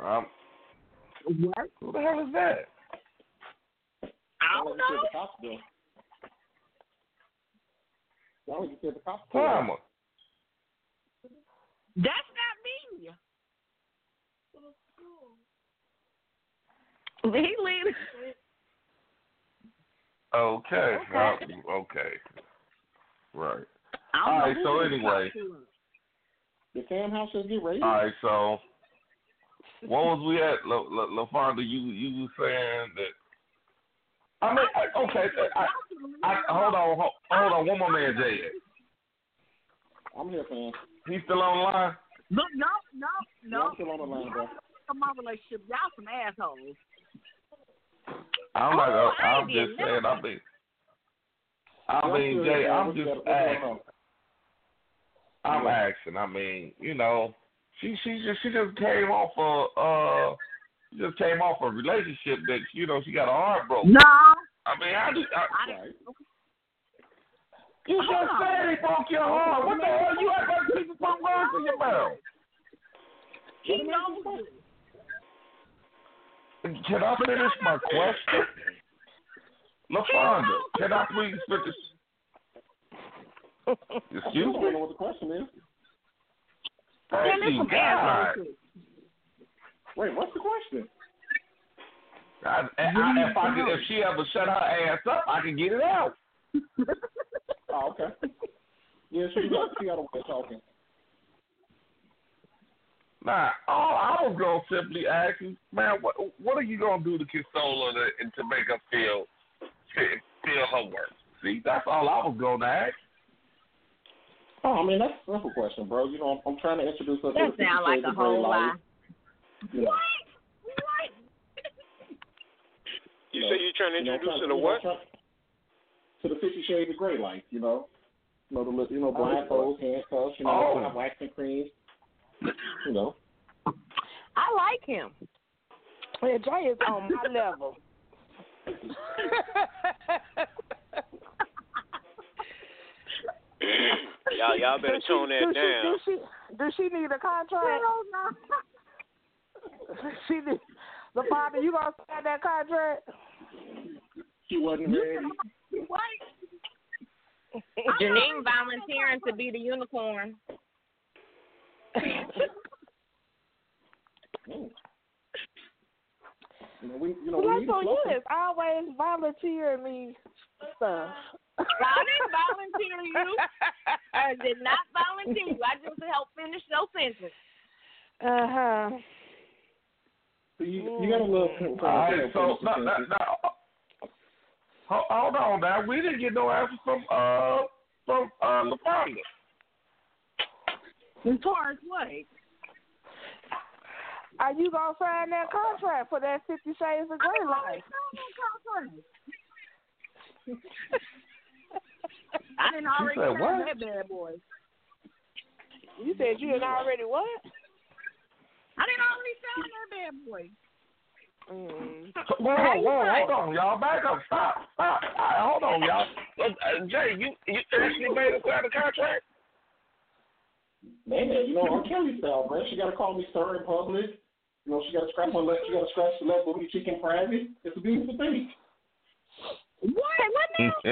[SPEAKER 2] Um,
[SPEAKER 6] What?
[SPEAKER 2] who the hell is that?
[SPEAKER 6] I don't know.
[SPEAKER 7] The cops. Why would you say the cops bill?
[SPEAKER 6] That's not me. He leaving.
[SPEAKER 2] Okay.
[SPEAKER 6] Okay.
[SPEAKER 2] Uh, okay. Right.
[SPEAKER 6] I know
[SPEAKER 2] right,
[SPEAKER 6] who
[SPEAKER 2] so anyway.
[SPEAKER 7] Uh,
[SPEAKER 6] cops are.
[SPEAKER 7] The Sam House just get raided?
[SPEAKER 2] All right. So, what was we at, La, La, LaFonda? You you was saying that. I mean, I, okay. I, I, hold on, hold, hold on. One more man, Jay.
[SPEAKER 7] I'm here, fam.
[SPEAKER 2] He's still on the line.
[SPEAKER 6] No, no, no,
[SPEAKER 7] Yeah,
[SPEAKER 6] no.
[SPEAKER 7] I'm still on the line, bro.
[SPEAKER 6] My relationship, y'all some assholes.
[SPEAKER 2] I'm not.
[SPEAKER 6] Oh, I
[SPEAKER 2] I'm
[SPEAKER 6] didn't
[SPEAKER 2] just saying. I mean, I mean,
[SPEAKER 7] I'm
[SPEAKER 2] Jay. I'm just
[SPEAKER 7] got-
[SPEAKER 2] asking.
[SPEAKER 7] on?
[SPEAKER 2] I'm
[SPEAKER 7] Yeah.
[SPEAKER 2] asking. I mean, you know, she she just she just came off a uh, she just came off a relationship that you know she got her heart broke.
[SPEAKER 6] No.
[SPEAKER 2] I mean, how do I,
[SPEAKER 6] I
[SPEAKER 2] you just
[SPEAKER 6] Hold on.
[SPEAKER 2] said he broke your heart? What the hell? You have like people put words in your mouth.
[SPEAKER 6] He knows it.
[SPEAKER 2] Can I finish my question? LaFonda, can I please finish? Excuse me?
[SPEAKER 7] I
[SPEAKER 2] Excuse
[SPEAKER 7] don't
[SPEAKER 2] me?
[SPEAKER 7] know what the question is.
[SPEAKER 6] Man,
[SPEAKER 2] Thank
[SPEAKER 6] there's
[SPEAKER 2] you,
[SPEAKER 6] some
[SPEAKER 2] God.
[SPEAKER 7] Wait, what's the question?
[SPEAKER 2] I, I, if I could, if she ever shut her ass up, I can get it out.
[SPEAKER 7] Oh, okay. Yeah, she got, she got a way of talking.
[SPEAKER 2] Nah, all I was gonna simply ask is, man, what what are you gonna do to console her and to make her feel feel, feel her worth? See, that's all I was gonna ask.
[SPEAKER 7] Oh, I mean, that's a simple question, bro. You know, I'm, I'm trying to introduce her
[SPEAKER 5] That
[SPEAKER 7] the
[SPEAKER 5] sound like a
[SPEAKER 7] Fifty Shades of Grey
[SPEAKER 5] whole
[SPEAKER 7] life.
[SPEAKER 5] lie.
[SPEAKER 7] You know,
[SPEAKER 4] You
[SPEAKER 7] know,
[SPEAKER 4] say you're trying to
[SPEAKER 7] you know,
[SPEAKER 4] introduce her to what?
[SPEAKER 7] trying- To the Fifty Shades of Grey life, you know. You know, the you know, blindfolds, handcuffs, you know,
[SPEAKER 2] Oh.
[SPEAKER 7] waxing oh. creams. You know.
[SPEAKER 3] I like him. Yeah, Jay is on my level.
[SPEAKER 4] y'all, y'all better
[SPEAKER 3] Does she-
[SPEAKER 4] tone that
[SPEAKER 3] does she-
[SPEAKER 4] down.
[SPEAKER 3] Does she, does she need a contract? she need, the father, you gonna sign that contract?
[SPEAKER 7] She wasn't ready. What?
[SPEAKER 5] Janine volunteering to be the unicorn.
[SPEAKER 7] You know, we, you know,
[SPEAKER 3] Well, that's on you. It's always volunteering me stuff.
[SPEAKER 5] I didn't volunteer you. I did not volunteer you. I just helped finish your sentence.
[SPEAKER 3] Uh huh.
[SPEAKER 7] So you, you got a little.
[SPEAKER 3] Mm.
[SPEAKER 2] All right, so no, no, no, hold, hold on now. We didn't get no answer from uh from uh LaFonda.
[SPEAKER 6] As far as what?
[SPEAKER 3] Are you gonna sign that contract for that Fifty Shades of Grey life?
[SPEAKER 6] I didn't already
[SPEAKER 2] said
[SPEAKER 6] sign
[SPEAKER 2] what?
[SPEAKER 6] that bad boy.
[SPEAKER 3] You said you had already what?
[SPEAKER 6] I didn't already sign that bad boy.
[SPEAKER 3] Mm.
[SPEAKER 2] Whoa, whoa, whoa, hold on, y'all. Back up. Stop, stop. All right, hold on, y'all. Uh, Jay, you you actually made a, sign the contract?
[SPEAKER 7] Man, you know, on Kelly style, bro. She got to call me sir in public. You know, she got to scratch my left. She got to scratch the left booty cheek in private. It's a beautiful thing.
[SPEAKER 6] What? What now?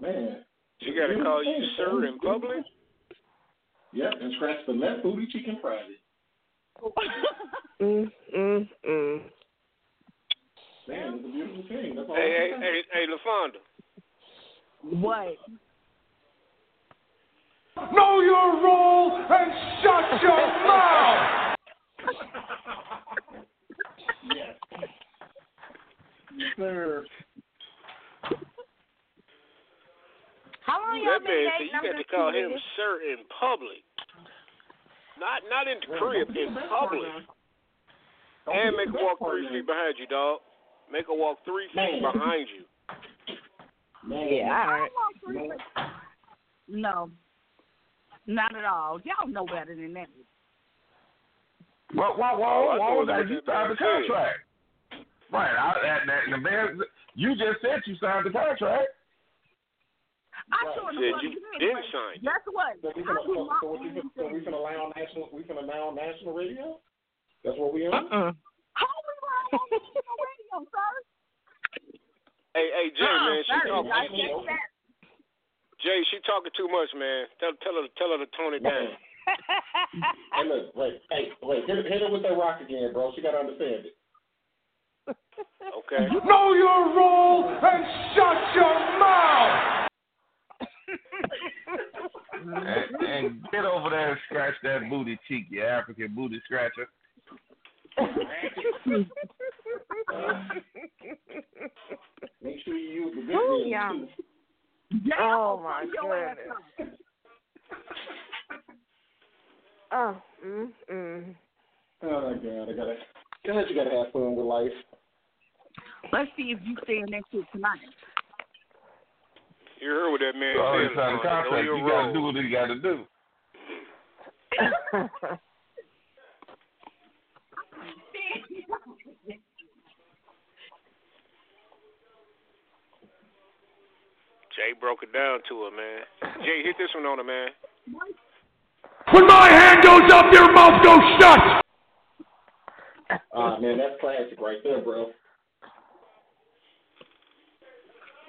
[SPEAKER 7] Man,
[SPEAKER 4] She got to call you sir in public.
[SPEAKER 7] Yep, and scratch the left booty cheek in private.
[SPEAKER 3] Mm, mm, mm.
[SPEAKER 7] Man, it's a beautiful thing. That's all
[SPEAKER 4] Hey,
[SPEAKER 7] I
[SPEAKER 4] hey, hey, hey, LaFonda.
[SPEAKER 6] What?
[SPEAKER 8] Know your role and shut your mouth.
[SPEAKER 7] Yes. Yes, sir.
[SPEAKER 5] How long y'all
[SPEAKER 4] that
[SPEAKER 5] been
[SPEAKER 4] man said
[SPEAKER 5] dating?
[SPEAKER 4] you
[SPEAKER 5] I'm
[SPEAKER 4] got to call him
[SPEAKER 5] curious.
[SPEAKER 4] sir in public. Not not in the crib, in public. And make
[SPEAKER 7] the
[SPEAKER 4] her walk
[SPEAKER 7] best
[SPEAKER 4] three feet behind you, dog. Make her walk three feet
[SPEAKER 7] Man.
[SPEAKER 4] behind you.
[SPEAKER 7] Man,
[SPEAKER 3] Yeah, all right.
[SPEAKER 7] man.
[SPEAKER 6] No. Not at all. Y'all know better than that.
[SPEAKER 2] Well, why, why,
[SPEAKER 4] I
[SPEAKER 2] why was that? You
[SPEAKER 4] that
[SPEAKER 2] signed the contract. Right. I, that, that, the man, you just said you signed the contract.
[SPEAKER 6] I
[SPEAKER 7] Right.
[SPEAKER 6] sure
[SPEAKER 4] Said you
[SPEAKER 6] did.
[SPEAKER 4] didn't sign.
[SPEAKER 6] Guess what?
[SPEAKER 7] So we
[SPEAKER 6] I
[SPEAKER 7] finna,
[SPEAKER 6] do
[SPEAKER 7] so,
[SPEAKER 6] my
[SPEAKER 7] so, what we,
[SPEAKER 6] own
[SPEAKER 7] finna- so we
[SPEAKER 6] thing.
[SPEAKER 7] allow national, we finna allow national radio? That's what we on?
[SPEAKER 3] Uh-uh.
[SPEAKER 6] How we on national radio, sir?
[SPEAKER 4] Hey, hey, Jay,
[SPEAKER 6] Uh-uh,
[SPEAKER 4] man, she talking.
[SPEAKER 6] I
[SPEAKER 4] She. Jay, she talking too much, man. Tell tell her tell her to tone it down.
[SPEAKER 7] Hey, look, wait, hey, wait, hit, hit her with that rock again, bro. She gotta understand it.
[SPEAKER 4] Okay.
[SPEAKER 8] Know your role and shut your mouth.
[SPEAKER 2] and, and get over there and scratch that booty cheek, you African booty scratcher.
[SPEAKER 7] Make sure you use the good
[SPEAKER 3] Ooh,
[SPEAKER 7] ones,
[SPEAKER 3] yum.
[SPEAKER 6] Yeah,
[SPEAKER 3] Oh, my
[SPEAKER 6] fuck
[SPEAKER 3] goodness. Oh, mm, mm.
[SPEAKER 7] Oh, my God, I gotta, God, you gotta have fun with life.
[SPEAKER 6] Let's see if you stay in that shit tonight.
[SPEAKER 4] You heard what that man
[SPEAKER 2] You
[SPEAKER 4] said.
[SPEAKER 2] signed the
[SPEAKER 4] LaFonda. Know
[SPEAKER 2] You gotta do what you gotta do.
[SPEAKER 4] Jay broke it down to her, man. Jay, hit this one on her, man.
[SPEAKER 8] When my hand goes up, your mouth goes shut.
[SPEAKER 7] Ah, man, that's classic right there, bro.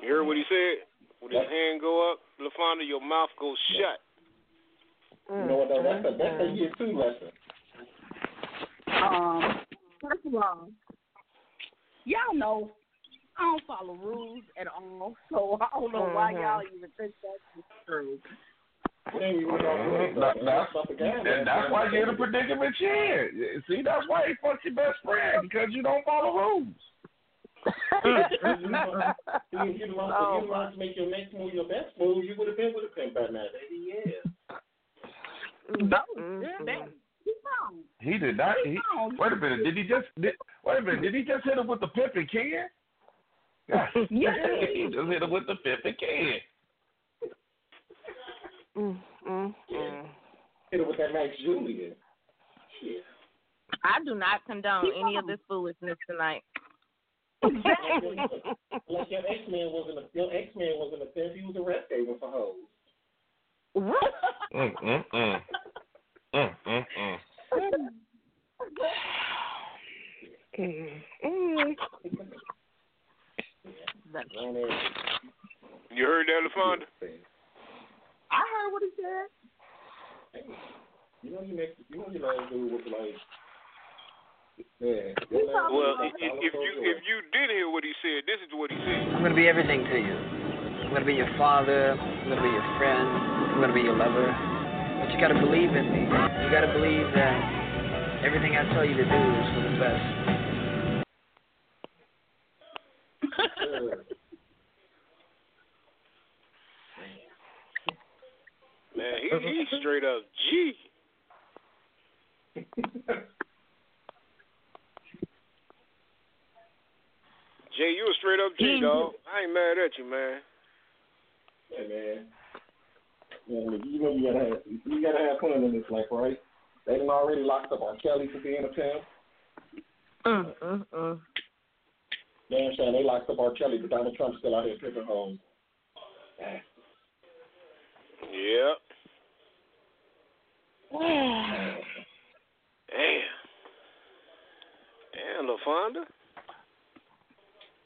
[SPEAKER 4] You heard what he said? When his
[SPEAKER 7] Yep.
[SPEAKER 4] hand go up, LaFonda, your mouth goes shut.
[SPEAKER 7] You know what, though? That's a, that's a year two lesson.
[SPEAKER 6] Um, first of all, y'all know I don't follow rules at all, so I don't know why
[SPEAKER 3] Mhm.
[SPEAKER 6] y'all even think that's true.
[SPEAKER 7] It ain't even
[SPEAKER 2] That- that's.
[SPEAKER 7] That's about the guy, man.
[SPEAKER 2] and that's why you're in a predicament you're in. See, that's why you fuck your best friend because you don't follow rules.
[SPEAKER 7] You learn,
[SPEAKER 3] oh,
[SPEAKER 7] you learn to make your next move your best move. You would have been with a pimp by now, baby. Yeah.
[SPEAKER 6] No,
[SPEAKER 3] mm,
[SPEAKER 6] that,
[SPEAKER 3] mm.
[SPEAKER 2] He did not. He, wait a minute. Did he just? Did, wait a minute. Did he just hit him with the pimp and can? Yeah.
[SPEAKER 6] Yeah.
[SPEAKER 2] just hit him with the pimp and can.
[SPEAKER 3] Mm, mm, mm.
[SPEAKER 7] Hit it with that Max Julien. Shit.
[SPEAKER 9] I do not condone any of this foolishness tonight.
[SPEAKER 6] Exactly.
[SPEAKER 7] Like your X Man wasn't a your X Man wasn't a pimp. He was a rest haven for hoes.
[SPEAKER 2] Mm, mm, mm. Mm, mm, mm.
[SPEAKER 3] Mm, mm.
[SPEAKER 7] Grown.
[SPEAKER 4] You heard that, LaFonda?
[SPEAKER 6] I heard what he said.
[SPEAKER 7] You know your next you know your last dude was like Yeah.
[SPEAKER 6] He
[SPEAKER 7] your last
[SPEAKER 6] probably
[SPEAKER 4] Well, if, if you if you did hear what he said, this is what he said.
[SPEAKER 10] I'm gonna be everything to you. I'm gonna be your father. I'm gonna be your friend. I'm gonna be your lover. But you gotta believe in me. You gotta believe that everything I tell you to do is for the best.
[SPEAKER 7] Yeah.
[SPEAKER 4] Man, he, he's straight up G. Jay, you a straight up G, dog. I ain't mad at you, man.
[SPEAKER 7] Yeah, man. Yeah, you know you gotta have you gotta have fun in this life, right? They done already locked up R. Kelly for being a pimp.
[SPEAKER 9] Mm, mm, mm.
[SPEAKER 7] Damn sure they locked up R. Kelly, but Donald Trump's still out here picking hoes.
[SPEAKER 4] Yep. Damn. Damn, LaFonda.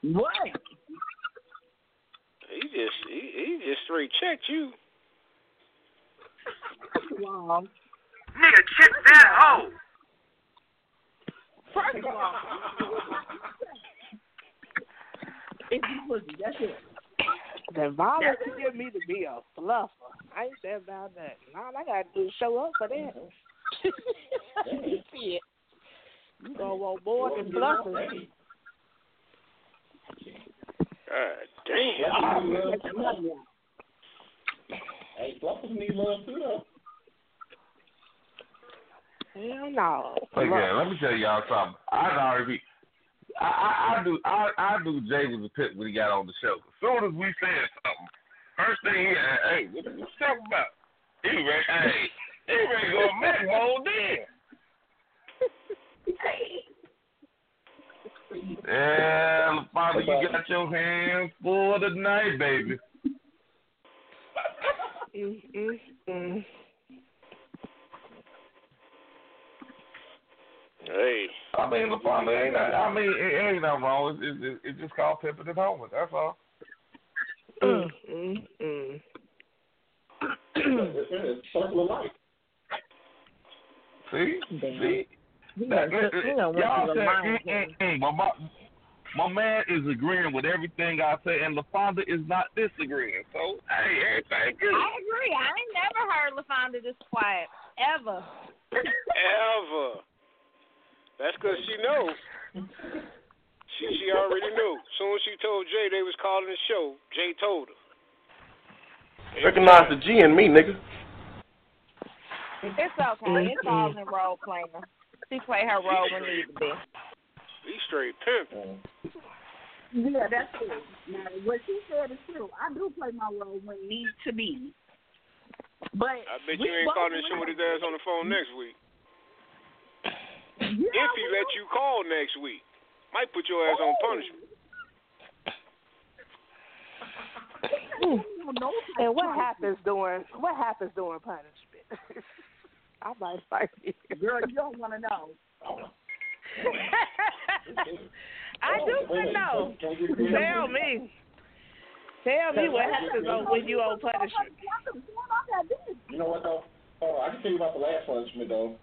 [SPEAKER 6] What?
[SPEAKER 4] He just he, he just straight checked you.
[SPEAKER 6] of all,
[SPEAKER 11] Nigga, check that hoe.
[SPEAKER 6] first of all, it's pussy. That's it.
[SPEAKER 3] The volunteer me to be a fluffer. I ain't said about that. All I gotta do is show up for that. Shit. You gonna want more than fluffers.
[SPEAKER 4] God damn.
[SPEAKER 7] Hey, fluffers need love too, though.
[SPEAKER 3] Hell no.
[SPEAKER 2] Okay, let me tell y'all something. I already, I, I, I do, I, I do Jay was a pit when he got on the show. As soon as we said something, first thing he, hey, what you talking about? He ready, hey, he ready to go back mode then. Yeah, Father, you got your hands full tonight, baby.
[SPEAKER 3] Mm-hmm.
[SPEAKER 4] Hey.
[SPEAKER 2] I mean, LaFonda, ain't that, I mean, it ain't nothing wrong. It's, it's, it's just called pimping and hoeing. That's all.
[SPEAKER 3] Mm, mm, mm.
[SPEAKER 7] It's circle of life.
[SPEAKER 2] See, see.
[SPEAKER 9] You
[SPEAKER 2] That-
[SPEAKER 9] know, you know,
[SPEAKER 2] y'all said, mm, mm, mm, but my, my man is agreeing with everything I say, and LaFonda is not disagreeing. So, hey, everything good.
[SPEAKER 9] I agree. I ain't never heard LaFonda this quiet ever.
[SPEAKER 4] Ever. That's because she knows. She she already knew. Soon as she told Jay they was calling the show, Jay told her.
[SPEAKER 12] Recognize the G in me, nigga.
[SPEAKER 9] It's okay. It's mm-hmm. all in role playing. She play her role when need to be.
[SPEAKER 4] He straight pimp.
[SPEAKER 6] Yeah, that's it. Now, what she said is true. I do play my role when need to be. But
[SPEAKER 4] I bet you ain't calling the show with his ass on the phone next week. If he let you call next week, might put your ass on punishment.
[SPEAKER 3] And what happens during what happens during punishment? I might fight you.
[SPEAKER 6] Girl, you don't want to know.
[SPEAKER 3] I do want to oh, know. Tell me. Tell me what happens on when you on punishment.
[SPEAKER 7] You know what though? Hold on, I can tell you about the last punishment though.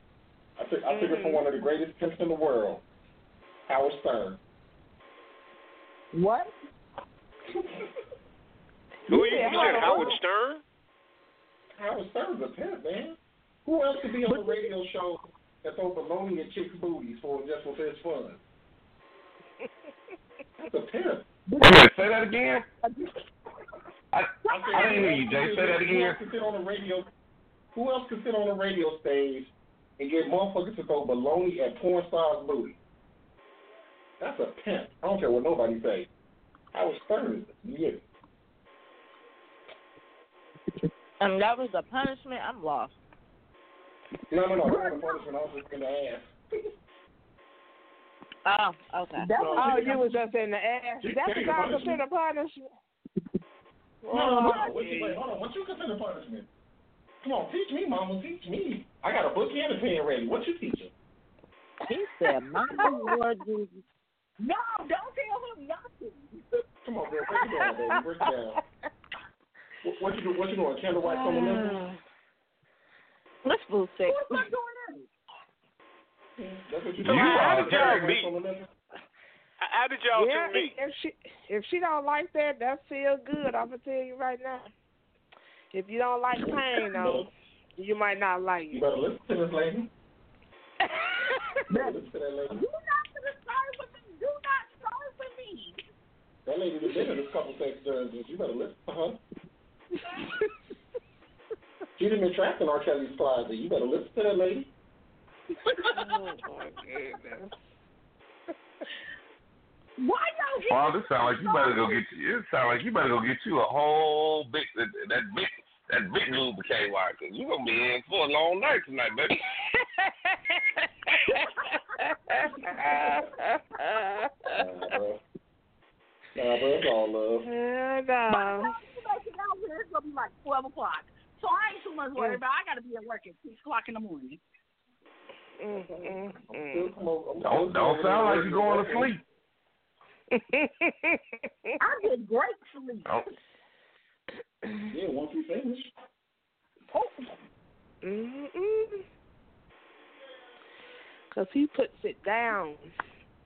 [SPEAKER 7] I took I took it from mm-hmm. one of the greatest pimps in the world, Howard Stern.
[SPEAKER 6] What?
[SPEAKER 4] Who you, you said Howard Stern?
[SPEAKER 7] Howard Stern's a pimp, man. Who else could be on a radio show that throw baloney at chicks' booties for just for his fun? That's a pimp.
[SPEAKER 2] Wait a minute, say that again. I,
[SPEAKER 7] I,
[SPEAKER 2] I didn't hear you, Jay. Say that
[SPEAKER 7] Who else
[SPEAKER 2] again.
[SPEAKER 7] could sit on a radio? Who else could sit on a radio stage and get motherfuckers to throw baloney at porn stars' booty? That's a pimp. I don't care what nobody say. Howard Stern is yeah.
[SPEAKER 9] And that was a punishment. I'm lost.
[SPEAKER 7] No, no, no. That was a punishment. I was just in the ass.
[SPEAKER 9] Oh, okay.
[SPEAKER 3] Oh, you was just in the ass. That's what I consider punishment.
[SPEAKER 7] No, no, no. What you, wait, hold on. What you consider punishment? Come on, teach me, mama. Teach me. I got a book and a pen ready. What you teaching?
[SPEAKER 9] He said, "My Lord Jesus."
[SPEAKER 6] No, don't tell him nothing.
[SPEAKER 7] Come on, girl. Break it down, baby. Break it down. What, what you do? What you doing? Candlelight fundamentals?
[SPEAKER 9] Uh, let's move six.
[SPEAKER 7] That's what you
[SPEAKER 2] You
[SPEAKER 7] doing?
[SPEAKER 2] are
[SPEAKER 7] Candlelight
[SPEAKER 4] me.
[SPEAKER 7] fundamentals?
[SPEAKER 4] How did y'all
[SPEAKER 3] yeah,
[SPEAKER 4] two meet?
[SPEAKER 3] if she if she don't like that, that feel good. I'm gonna tell you right now. If you don't like pain, though, you might not like
[SPEAKER 7] You
[SPEAKER 3] it.
[SPEAKER 7] better listen to this lady. You better listen to that lady.
[SPEAKER 6] Do not start with me. Do not start with me.
[SPEAKER 7] That lady that been in this couple sex dungeons. You better listen to her. She done been trapped in R. Kelly's closet. You better listen to that lady.
[SPEAKER 6] Oh, Why y'all get
[SPEAKER 2] Well, this sound like you better go get you. It sound like you better go get you a whole big that, that big that big lubricate wire because you gonna be in for a long night tonight, baby.
[SPEAKER 7] Nah, bro, it's all love.
[SPEAKER 3] Hell no.
[SPEAKER 6] out here, it's gonna be like twelve o'clock. So I ain't too much worried about. I gotta be at work at six o'clock in the morning.
[SPEAKER 3] Mm, mm, mm.
[SPEAKER 7] Still come over- I'm
[SPEAKER 2] Don't don't sound like you're going to sleep.
[SPEAKER 6] I did great sleep.
[SPEAKER 2] Oh.
[SPEAKER 7] Yeah, once you finish.
[SPEAKER 6] Oh,
[SPEAKER 3] Mm-mm. Cause he puts it down.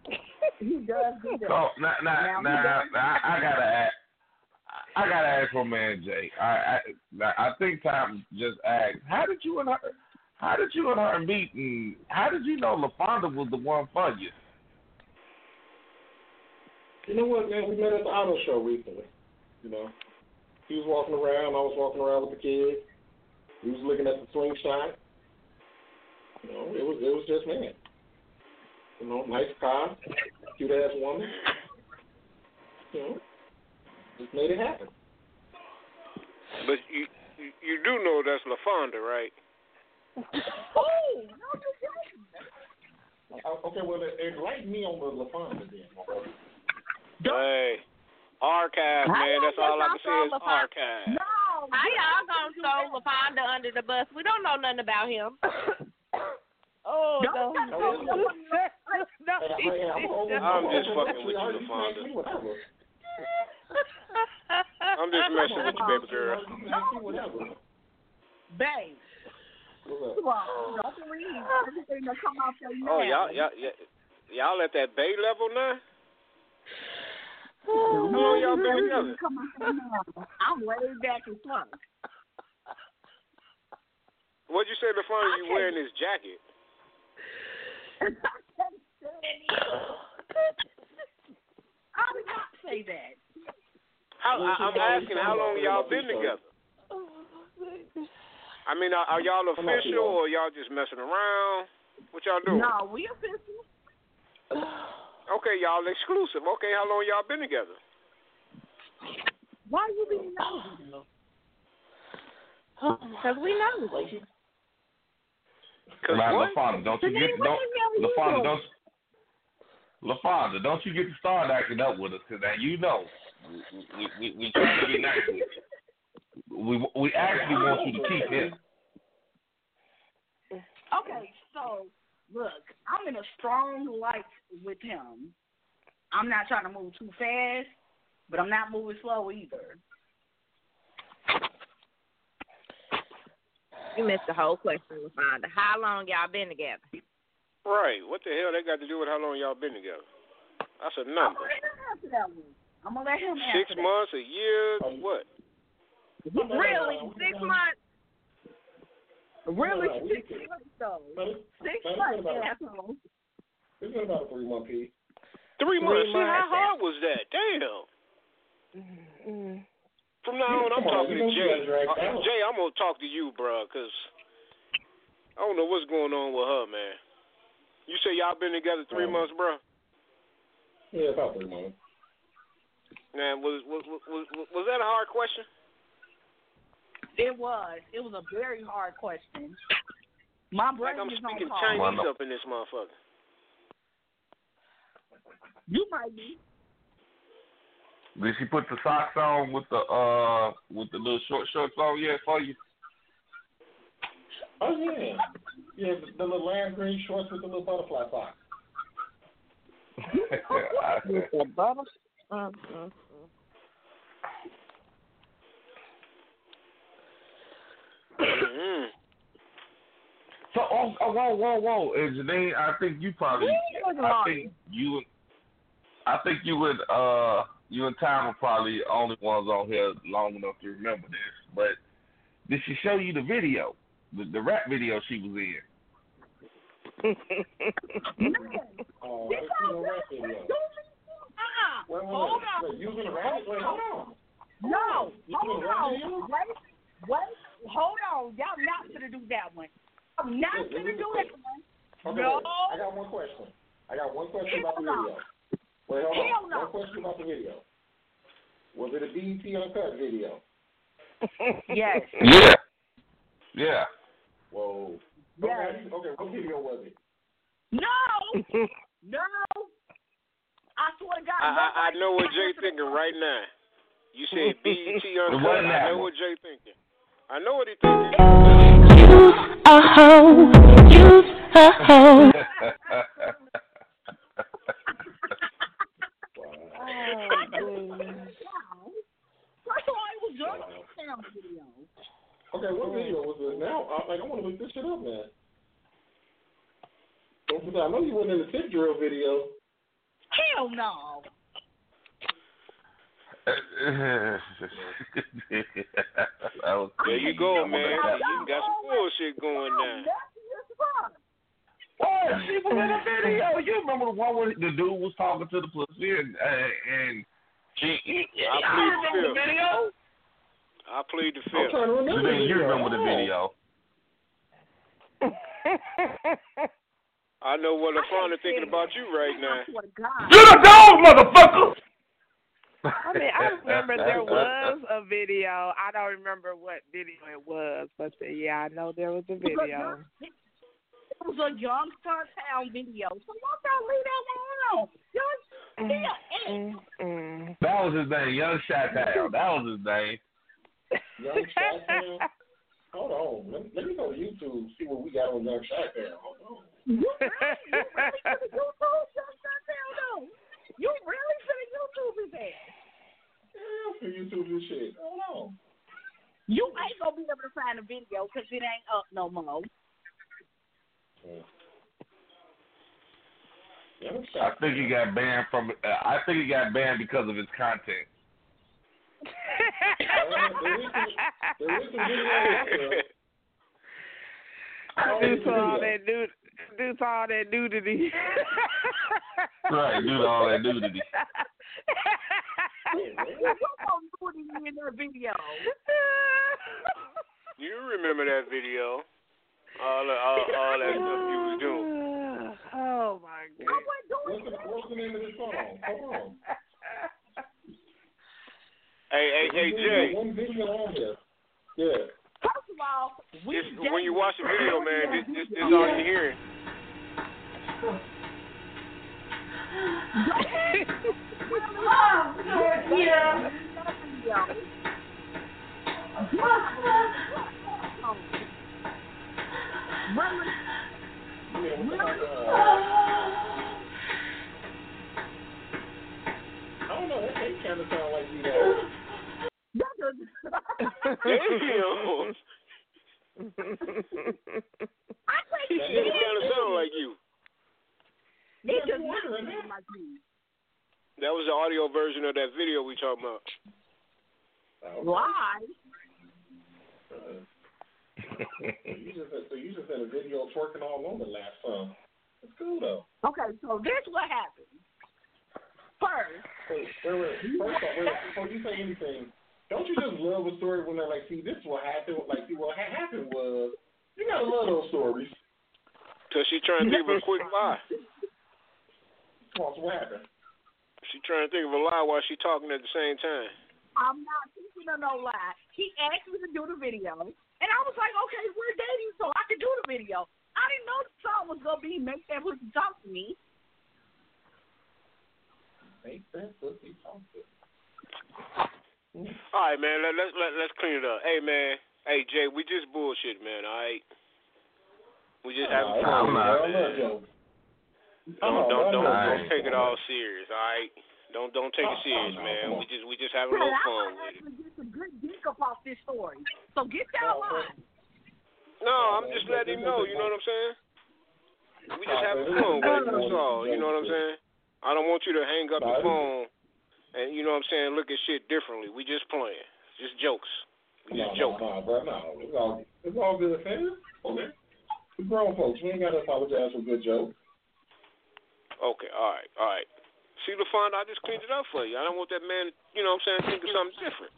[SPEAKER 6] he does do that.
[SPEAKER 2] So now, now,
[SPEAKER 6] Now,
[SPEAKER 2] now,
[SPEAKER 6] he does-
[SPEAKER 2] now, I gotta ask. I gotta ask my man Jay. I, I, I think Tom just asked, how did you and her, how did you and her meet, and how did you know LaFonda was the one for you?
[SPEAKER 7] You know what, man? We met at the auto show recently. You know, he was walking around. I was walking around with the kids. He was looking at the swing shot. You know, it was it was just man. You know, nice car, cute ass woman. You know, just made it happen.
[SPEAKER 4] But you you, you do know that's LaFonda, right?
[SPEAKER 6] Oh, no, you didn't.
[SPEAKER 7] Uh, Okay, well, enlighten me on the LaFonda then, my brother.
[SPEAKER 4] Hey, archive, man. That's all I can say is
[SPEAKER 9] not throw LaFonda?
[SPEAKER 4] archive.
[SPEAKER 6] No.
[SPEAKER 9] How y'all gonna throw LaFonda under the bus? We don't know nothing about him.
[SPEAKER 3] Oh no. no. no.
[SPEAKER 7] Hey, hey, I'm
[SPEAKER 4] just fucking with you, LaFonda.
[SPEAKER 7] you can ask me whatever.
[SPEAKER 4] I'm just messing with you, baby girl.
[SPEAKER 7] You can ask me whatever.
[SPEAKER 6] Babe,
[SPEAKER 7] What's up?
[SPEAKER 6] well, don't believe everything that come out your
[SPEAKER 4] Oh, y'all, y'all, y'all, y'all at that Bay level now?
[SPEAKER 6] Oh, don't
[SPEAKER 4] How long y'all been together?
[SPEAKER 6] come out. I'm way back in front.
[SPEAKER 4] What'd you say, before You wearing this jacket?
[SPEAKER 6] I did not say that.
[SPEAKER 4] How, I, I'm asking how long y'all been together. I mean, are, are y'all official or y'all just messing around? What y'all doing?
[SPEAKER 6] No, we official.
[SPEAKER 4] Okay, y'all exclusive. Okay, how long y'all been together?
[SPEAKER 6] Why you being nosy? though?
[SPEAKER 9] Because we know.
[SPEAKER 4] Cause
[SPEAKER 2] LaFonda, don't you get don't LaFonda, don't LaFonda, don't you get to start acting up with us? Cause now you know we we we, we trying to be nice with you. We we actually want you to keep it.
[SPEAKER 6] Okay, so look, I'm in a strong light with him. I'm not trying to move too fast, but I'm not moving slow either.
[SPEAKER 9] You missed the whole question, LaFonda. How long y'all been together?
[SPEAKER 4] Right. What the hell they got to do with how long y'all been together? That's a
[SPEAKER 6] I'm
[SPEAKER 4] number.
[SPEAKER 6] gonna let him answer that one. I'm gonna let him
[SPEAKER 4] Six
[SPEAKER 6] answer
[SPEAKER 4] months, a year, oh.
[SPEAKER 6] what? Really, six months. Really,
[SPEAKER 7] No, no,
[SPEAKER 6] six
[SPEAKER 7] we-
[SPEAKER 6] months though.
[SPEAKER 7] But
[SPEAKER 6] Six
[SPEAKER 7] but
[SPEAKER 6] months,
[SPEAKER 7] been
[SPEAKER 6] asshole.
[SPEAKER 7] It's been about a three month piece.
[SPEAKER 4] Three months. See, how hard was that? Damn.
[SPEAKER 3] Mm.
[SPEAKER 4] From now on, I'm
[SPEAKER 7] Come
[SPEAKER 4] talking
[SPEAKER 7] you
[SPEAKER 4] to Jay. Uh. Jay, I'm gonna talk to you, bro, cause I don't know what's going on with her, man. You say y'all been together three
[SPEAKER 7] Um,
[SPEAKER 4] months, bro?
[SPEAKER 7] Yeah, about three months.
[SPEAKER 4] Man, was was was was, was that a hard question?
[SPEAKER 6] It was. It was a very hard question. My brain Like
[SPEAKER 4] I'm
[SPEAKER 6] is
[SPEAKER 4] speaking
[SPEAKER 6] on.
[SPEAKER 4] Chinese
[SPEAKER 2] Well, no.
[SPEAKER 4] up in this motherfucker.
[SPEAKER 6] You might be.
[SPEAKER 2] Did she put the socks on with the uh with the little short shorts on yet for you?
[SPEAKER 7] Oh yeah, yeah. The, the little lime green shorts with the little butterfly socks.
[SPEAKER 3] With the butter. Mm, mm,
[SPEAKER 4] mm
[SPEAKER 2] So, oh, oh, whoa, whoa, whoa, and Janine, I think you probably,
[SPEAKER 6] wasn't
[SPEAKER 2] I think you, I think you and uh, you and Tom are probably the only ones on here long enough to remember this. But did she show you the video, the, the rap video she was in?
[SPEAKER 7] Oh, I no rap video.
[SPEAKER 6] Uh-uh.
[SPEAKER 7] Wait, wait,
[SPEAKER 6] Hold
[SPEAKER 7] wait.
[SPEAKER 6] on.
[SPEAKER 7] Wait, you was in a rap? Wait, hold on.
[SPEAKER 6] No, hold
[SPEAKER 7] doing a rap
[SPEAKER 6] on. Wait, wait, hold on. Y'all not gonna do that one. I'm not
[SPEAKER 7] Look,
[SPEAKER 6] gonna
[SPEAKER 7] look,
[SPEAKER 6] do
[SPEAKER 7] look.
[SPEAKER 6] that one.
[SPEAKER 7] Okay,
[SPEAKER 6] No.
[SPEAKER 7] wait. I got one question. I got one question about the video. Wait, hold
[SPEAKER 6] Hell
[SPEAKER 7] on.
[SPEAKER 6] no.
[SPEAKER 7] One question about the video. Was it a BET Uncut video?
[SPEAKER 6] Yes.
[SPEAKER 2] Yeah. Yeah.
[SPEAKER 7] Whoa.
[SPEAKER 6] Yes.
[SPEAKER 7] Okay, okay, what video was it?
[SPEAKER 6] No, no. I swear to God.
[SPEAKER 4] I, I I know what Jay thinking right now. You said BET
[SPEAKER 2] It
[SPEAKER 4] uncut.
[SPEAKER 2] wasn't
[SPEAKER 4] I
[SPEAKER 2] that
[SPEAKER 4] know what Jay thinking. I know what he thinking.
[SPEAKER 1] Use a hoe. Use a hoe.
[SPEAKER 6] Oh, First of all, it was your damn video.
[SPEAKER 7] Okay, what video was this? Now, I, like, I want to look this shit up, man. I know you wasn't in the tip drill video.
[SPEAKER 6] Hell no.
[SPEAKER 2] That was
[SPEAKER 4] There you go, man. You got some bullshit going now.
[SPEAKER 2] Oh, she was in the video. You remember the one where the dude was talking to the pussy and uh, and she,
[SPEAKER 4] I
[SPEAKER 2] I
[SPEAKER 4] plead
[SPEAKER 2] remember
[SPEAKER 4] the
[SPEAKER 2] the video.
[SPEAKER 4] I plead the
[SPEAKER 7] I'm
[SPEAKER 4] fifth.
[SPEAKER 7] trying to remember.
[SPEAKER 2] Then
[SPEAKER 7] the
[SPEAKER 2] you
[SPEAKER 7] video.
[SPEAKER 2] remember the video.
[SPEAKER 4] I know what LaFonda thinking about you right now.
[SPEAKER 6] swear to God.
[SPEAKER 8] You the dog, motherfucker!
[SPEAKER 3] I mean, I remember there was a video. I don't remember what video it was, but uh, yeah, I know there was a video.
[SPEAKER 6] It was a Youngster Town video. So why don't leave that one alone? Young, yeah,
[SPEAKER 3] Mm, mm.
[SPEAKER 2] That was his name, Young Shot Town. That was his name.
[SPEAKER 7] Young Shot Town. Hold on. Let, let me go to YouTube, see what we got on Young Shot Town. Hold on.
[SPEAKER 6] You really, you really finna YouTube Youngster Town though? You really finna YouTube his ass?
[SPEAKER 7] Yeah, for YouTube this shit. Hold on.
[SPEAKER 6] You ain't gonna be able to find the video because it ain't up no more.
[SPEAKER 7] Young
[SPEAKER 2] I think he got banned from. Uh, I think he got banned because of his content.
[SPEAKER 7] There is some video.
[SPEAKER 3] Due to all that nude, due to all that nudity.
[SPEAKER 2] Right, due to all that nudity.
[SPEAKER 6] What gonna in that video?
[SPEAKER 4] You remember that video? All the, all, all that stuff you was doing.
[SPEAKER 3] oh my
[SPEAKER 6] I
[SPEAKER 3] god.
[SPEAKER 6] wasn't doing
[SPEAKER 7] What's the, what's the name of this song? Hold on.
[SPEAKER 4] Hey, hey, hey, Jay.
[SPEAKER 7] One video on here. Yeah.
[SPEAKER 6] First of all, we
[SPEAKER 4] This, when you watch the video, man, this, this, this all you hearing.
[SPEAKER 6] Yeah.
[SPEAKER 7] Yeah, what the fuck, uh, I don't know. That they kind of sound like you know.
[SPEAKER 4] Damn.
[SPEAKER 6] I think
[SPEAKER 4] He kind of sound like you.
[SPEAKER 6] They just not like me.
[SPEAKER 4] That was the audio version of that video we talking about.
[SPEAKER 6] Why?
[SPEAKER 7] Uh, you just so you just had a video twerking all on the last song. It's cool though.
[SPEAKER 6] Okay, so this what happened. First,
[SPEAKER 7] Wait, wait, wait. First off, wait, before you say anything, don't you just love a story when they're like, see, this is what happened. Like, see, what ha- happened was, you gotta love those stories.
[SPEAKER 4] Cause she trying to give of a quick lie.
[SPEAKER 7] Come on, so what happened?
[SPEAKER 4] She trying to think of a lie while she talking at the same time.
[SPEAKER 6] I'm not teaching her no lie. He asked me to do the video, and I was like, okay, we're dating, so I can do the video. I didn't know the song was gonna be make that pussy talk to me.
[SPEAKER 7] Make that pussy talk to
[SPEAKER 4] All right, man. Let, let's let, let's clean it up. Hey, man. Hey, Jay. We just bullshit, man. All right. We just having
[SPEAKER 7] I'm
[SPEAKER 4] fun.
[SPEAKER 7] not.
[SPEAKER 4] man.
[SPEAKER 7] I'm not joking.
[SPEAKER 4] Oh, don't don't don't,
[SPEAKER 2] not.
[SPEAKER 4] don't take it all serious. All right. Don't don't take it serious, man. We just we just having a
[SPEAKER 6] Hey,
[SPEAKER 4] little
[SPEAKER 6] I
[SPEAKER 4] fun
[SPEAKER 6] want
[SPEAKER 4] with it.
[SPEAKER 6] get some good dick up off this story. So get that line.
[SPEAKER 4] No, I'm just letting him know. You know what I'm saying? We just having fun with it. That's all. You know what I'm saying? I don't want you to hang up your phone and you know what I'm saying. Look at shit differently. We just playing. Just jokes. We just
[SPEAKER 7] no,
[SPEAKER 4] joking.
[SPEAKER 7] no, bro, no. It's all, it's all good, fam. Okay. We're grown folks. We ain't got to apologize for good jokes.
[SPEAKER 4] Okay, all right, all right. See the fun? I just cleaned it up for you. I don't want that man, you know what I'm saying, thinking something different.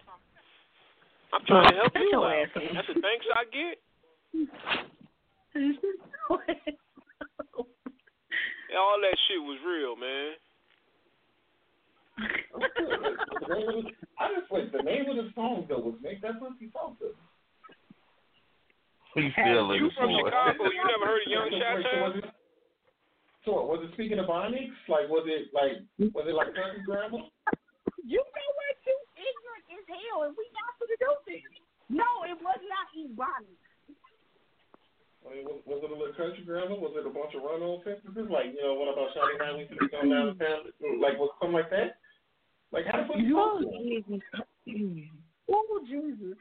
[SPEAKER 4] I'm trying to help
[SPEAKER 6] Shut
[SPEAKER 4] you out.
[SPEAKER 6] ass.
[SPEAKER 4] That's the thanks I get. All that shit was real, man.
[SPEAKER 7] The the- I just wait. The name of the song though was "Make That Pussy Talk to."
[SPEAKER 2] He's still in
[SPEAKER 4] You
[SPEAKER 2] the
[SPEAKER 4] from. Chicago? You never heard of Young
[SPEAKER 7] So,
[SPEAKER 4] Shot
[SPEAKER 7] wait, so was it- what, was it speaking Ebonics? Like was it like was it like country grammar?
[SPEAKER 6] You know what? You ignorant as hell, and we not gonna do this. No, it was not Ebonics.
[SPEAKER 7] I was, was it a little country grammar? Was it a bunch of run-on sentences? Like, you know, what about Shotty Nine? We should come down the town. Like, was something like that? Like, how to put it
[SPEAKER 6] Oh, Jesus. Oh, Jesus.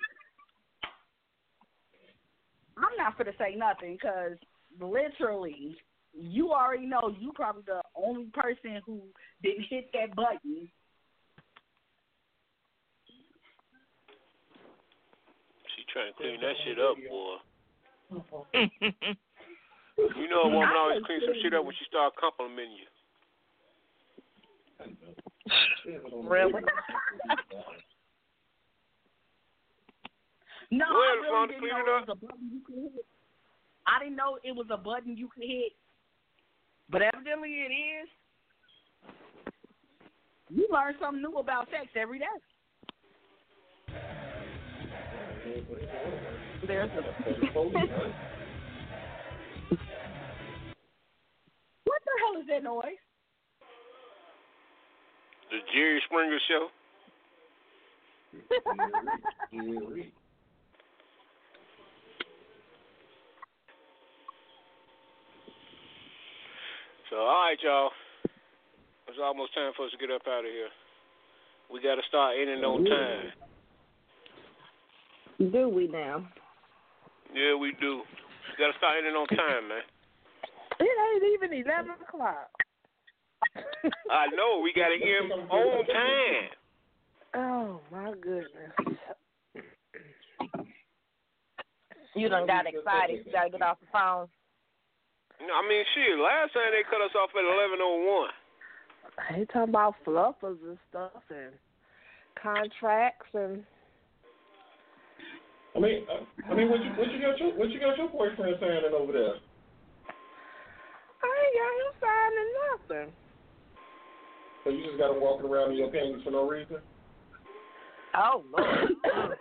[SPEAKER 6] I'm not for to say nothing because literally, you already know you probably the only person who didn't hit that button.
[SPEAKER 4] She trying to clean that shit up, boy. You know a woman always clean some shit up when she start complimenting you.
[SPEAKER 3] Really?
[SPEAKER 6] No,
[SPEAKER 4] Go
[SPEAKER 6] I really didn't know
[SPEAKER 4] it
[SPEAKER 6] it was a button you could hit. I didn't know it was a button you could hit, but evidently it is. You learn something new about sex every day. There's a. what the hell is that noise?
[SPEAKER 4] The Jerry Springer show. So, all right, y'all. It's almost time for us to get up out of here. We got to start ending on time.
[SPEAKER 3] Do we now?
[SPEAKER 4] Yeah, we do. We got to start ending on time, man.
[SPEAKER 3] It ain't even eleven o'clock.
[SPEAKER 4] I know. We got to end on time.
[SPEAKER 3] Oh my goodness.
[SPEAKER 9] You done got excited. You gotta get off the phone.
[SPEAKER 4] I mean, shit. Last time they cut us off at eleven oh one.
[SPEAKER 3] They talking about fluffers and stuff and contracts and
[SPEAKER 7] I mean, uh, I mean, what you what you got your what you got your boyfriend signing over there?
[SPEAKER 3] I ain't got him signing nothing.
[SPEAKER 7] So you just got him walking around in your panties for no reason?
[SPEAKER 9] Oh Lord.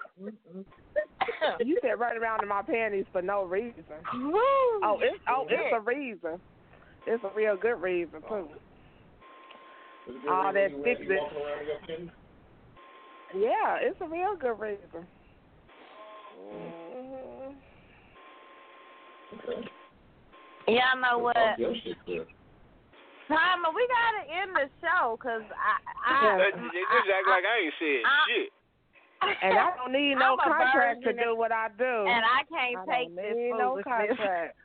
[SPEAKER 3] you said running around in my panties for no reason. Oh, it's oh, it's a reason. It's a real good reason too.
[SPEAKER 7] Good
[SPEAKER 3] All
[SPEAKER 7] reason
[SPEAKER 3] that
[SPEAKER 7] you,
[SPEAKER 3] fix it.
[SPEAKER 7] walking around in your panties?
[SPEAKER 3] Yeah, it's a real good reason. Mhm.
[SPEAKER 7] Okay.
[SPEAKER 9] Y'all know what?
[SPEAKER 7] Talk your shit, girl.
[SPEAKER 9] Timer, we gotta end the show because I, I,
[SPEAKER 4] They they just act like I ain't said
[SPEAKER 9] I-
[SPEAKER 4] shit.
[SPEAKER 3] And I don't need no contract to do what I do.
[SPEAKER 9] and I can't
[SPEAKER 3] I
[SPEAKER 9] take
[SPEAKER 3] don't
[SPEAKER 9] this
[SPEAKER 3] need no contract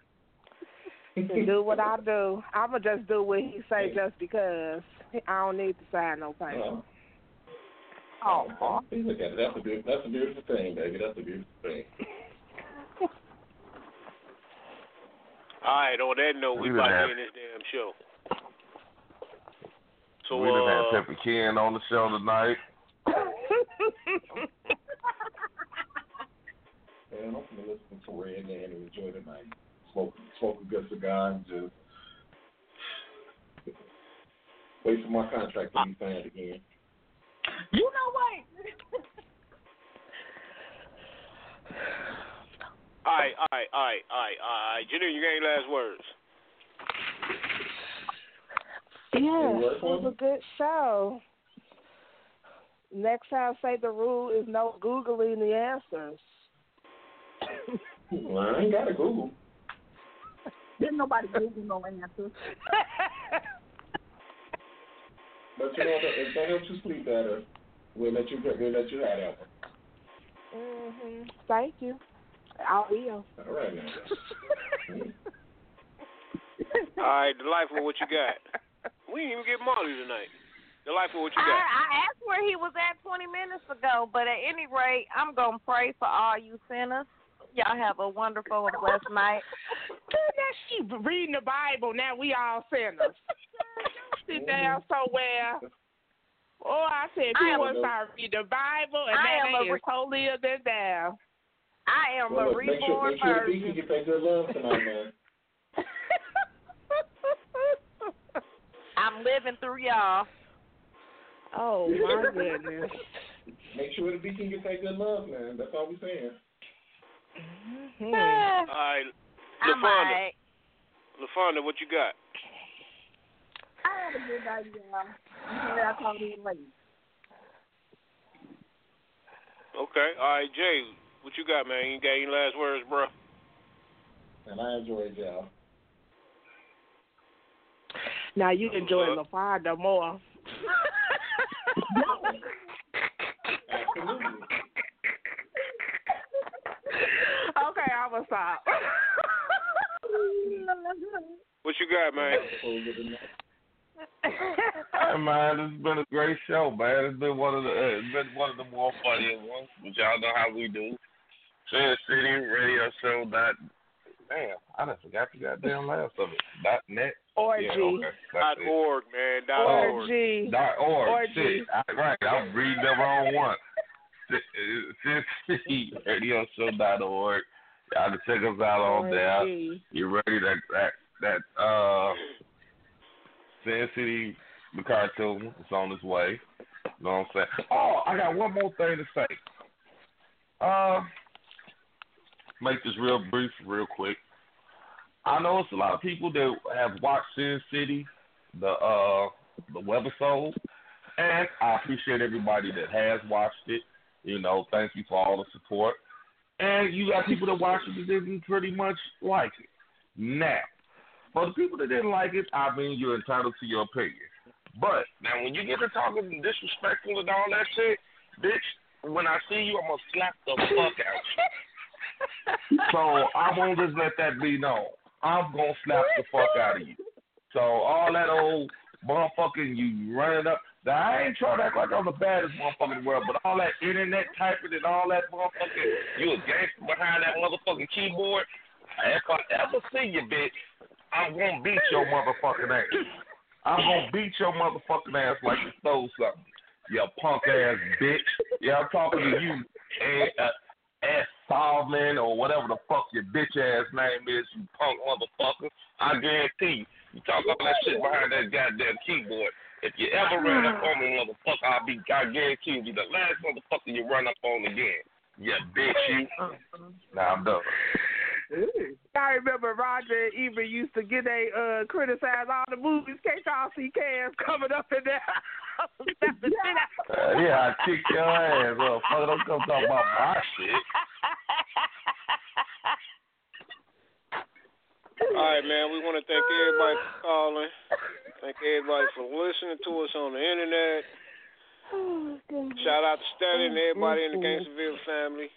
[SPEAKER 3] to do what I do. I'ma just do what he say just because. I don't need to sign no paper.
[SPEAKER 7] Oh, oh. Look at it. That's a beautiful, that's a beautiful thing, baby. That's a beautiful thing.
[SPEAKER 4] All right. On that note, we
[SPEAKER 2] We
[SPEAKER 4] about
[SPEAKER 2] done
[SPEAKER 4] to end this damn show. So
[SPEAKER 2] we done
[SPEAKER 4] uh,
[SPEAKER 2] had Pepper Ken on the show tonight.
[SPEAKER 7] And I'm gonna listen to Red and enjoy the night. Smoke, smoke a good cigar and just wait for my contract to be signed again.
[SPEAKER 6] You know what?
[SPEAKER 4] all right, all right, all right, all right, all right. Jenny, you got any last words?
[SPEAKER 3] Yeah,
[SPEAKER 7] work
[SPEAKER 3] it was a good show. Next time, say the rule is no googling the answers.
[SPEAKER 7] Well, I ain't got to Google.
[SPEAKER 6] Didn't nobody Google no answers.
[SPEAKER 7] But you know, if that helps you sleep better, we'll let you we'll let you have that
[SPEAKER 3] mhm. Thank you. I will.
[SPEAKER 7] All right now.
[SPEAKER 4] All right, delightful. What you got? We didn't even get Marley tonight. Delightful. What you
[SPEAKER 9] I,
[SPEAKER 4] got?
[SPEAKER 9] I asked where he was at 20 minutes ago, but at any rate, I'm going to pray for all you sinners. Y'all have a wonderful and blessed night.
[SPEAKER 3] Now she reading the Bible. Now we all sinners. Sit mm-hmm. down somewhere. Oh, I said
[SPEAKER 9] I am
[SPEAKER 3] people
[SPEAKER 9] a-
[SPEAKER 3] start read the Bible, and
[SPEAKER 9] I
[SPEAKER 3] that
[SPEAKER 9] am a
[SPEAKER 3] ain't
[SPEAKER 9] re-
[SPEAKER 3] holier than thou.
[SPEAKER 9] I am
[SPEAKER 7] Well,
[SPEAKER 9] a
[SPEAKER 7] look, make sure
[SPEAKER 9] reborn
[SPEAKER 7] make sure the get that good love tonight, man.
[SPEAKER 9] I'm living through y'all.
[SPEAKER 3] Oh my goodness.
[SPEAKER 7] Make sure the Deacon get that good love, man. That's all we're saying.
[SPEAKER 3] Mhm.
[SPEAKER 4] All right, LaFonda.
[SPEAKER 9] might.
[SPEAKER 4] LaFonda, what you got?
[SPEAKER 6] I had a good night, y'all. I call you late.
[SPEAKER 4] Okay. All right, Jay, what you got, man? You got any last words, bro?
[SPEAKER 7] And I enjoyed y'all.
[SPEAKER 3] Now you enjoy. LaFonda more.
[SPEAKER 7] Absolutely.
[SPEAKER 3] okay, stop.
[SPEAKER 4] What you got, man?
[SPEAKER 2] Hey man, this has been a great show, man. It's been one of the uh, it's been one of the more funnier ones, but y'all know how we do. Sin City Radio Show dot damn, I done forgot the goddamn last of it. Dot net.
[SPEAKER 3] Org.
[SPEAKER 2] Yeah, okay.
[SPEAKER 4] Dot
[SPEAKER 2] it.
[SPEAKER 4] org, man. Dot org.
[SPEAKER 3] Org.
[SPEAKER 2] Dot org.
[SPEAKER 3] Org.
[SPEAKER 2] Shit. I, right, I'm reading the wrong one. Sin City Radio Show dot org. Y'all can check us out on there. You ready? That that that uh Sin City the cartoon is on its way. You know what I'm saying? Oh, I got one more thing to say. Uh make this real brief, real quick. I know it's a lot of people that have watched Sin City, the uh the webisode, and I appreciate everybody that has watched it. You know, thank you for all the support. And you got people that watched it that didn't pretty much like it. Now, for the people that didn't like it, I mean, you're entitled to your opinion. But now, when you get to talking disrespectful and all that shit, bitch, when I see you, I'm gonna slap the fuck out of you. So I won't just let that be known. I'm gonna slap the fuck out of you. So all that old motherfucking you running up. Now I ain't trying to act like I'm the baddest motherfucker in the world, but all that internet typing and all that motherfucking you a gangster behind that motherfucking keyboard. If I ever see you, bitch, I'm gonna beat your motherfucking ass. I'm gonna beat your motherfucking ass like you stole something. You punk ass bitch. Yeah, I'm talking to you, and uh. Solomon or whatever the fuck your bitch ass name is, you punk motherfucker. I guarantee you, you talk all that shit behind that goddamn keyboard. If you ever run up on me, motherfucker, I'll be, I guarantee you'll be the last motherfucker you run up on again. Yeah, bitch, you. Now I'm done.
[SPEAKER 3] I remember Roger Ebert used to get a uh criticize all the movies. Can't y'all see Cam coming up in there? Slap the shit out.
[SPEAKER 2] Uh, yeah, I kick your ass, motherfucker. Don't come talk about my shit.
[SPEAKER 4] All right, man. We want to thank everybody for calling. Thank everybody for listening to us on the internet. Shout out to Stanley and everybody in the Gangsterville family.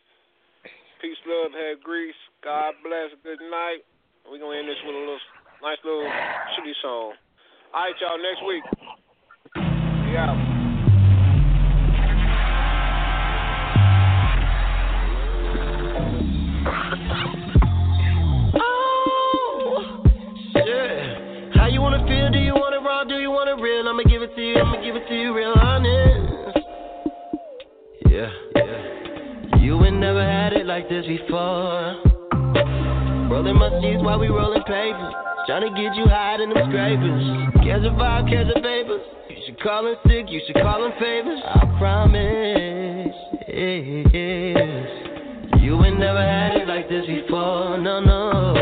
[SPEAKER 4] Peace, love, have grease. God bless. Good night. We're going to end this with a little nice little shitty song. All right, y'all. Next week.
[SPEAKER 12] Yeah. Papers. Tryna get you high in them scrapers. Cares a vibe, cares a vapors. You should call in sick, you should call in favors. I promise. Yes. You ain't never had it like this before. No, no.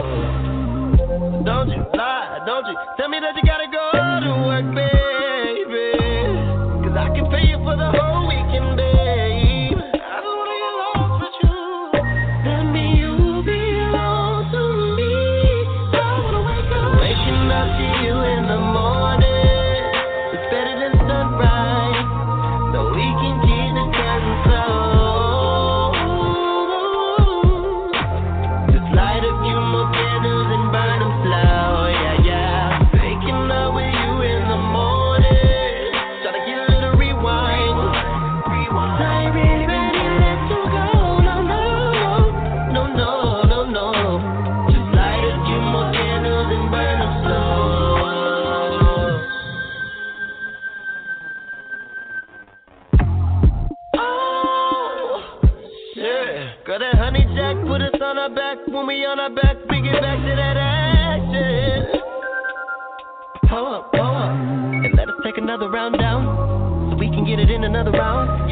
[SPEAKER 12] Don't you lie, don't you tell me that you gotta go Back, we get back to that action. Hold up, hold up. And let us take another round down. So we can get it in another round.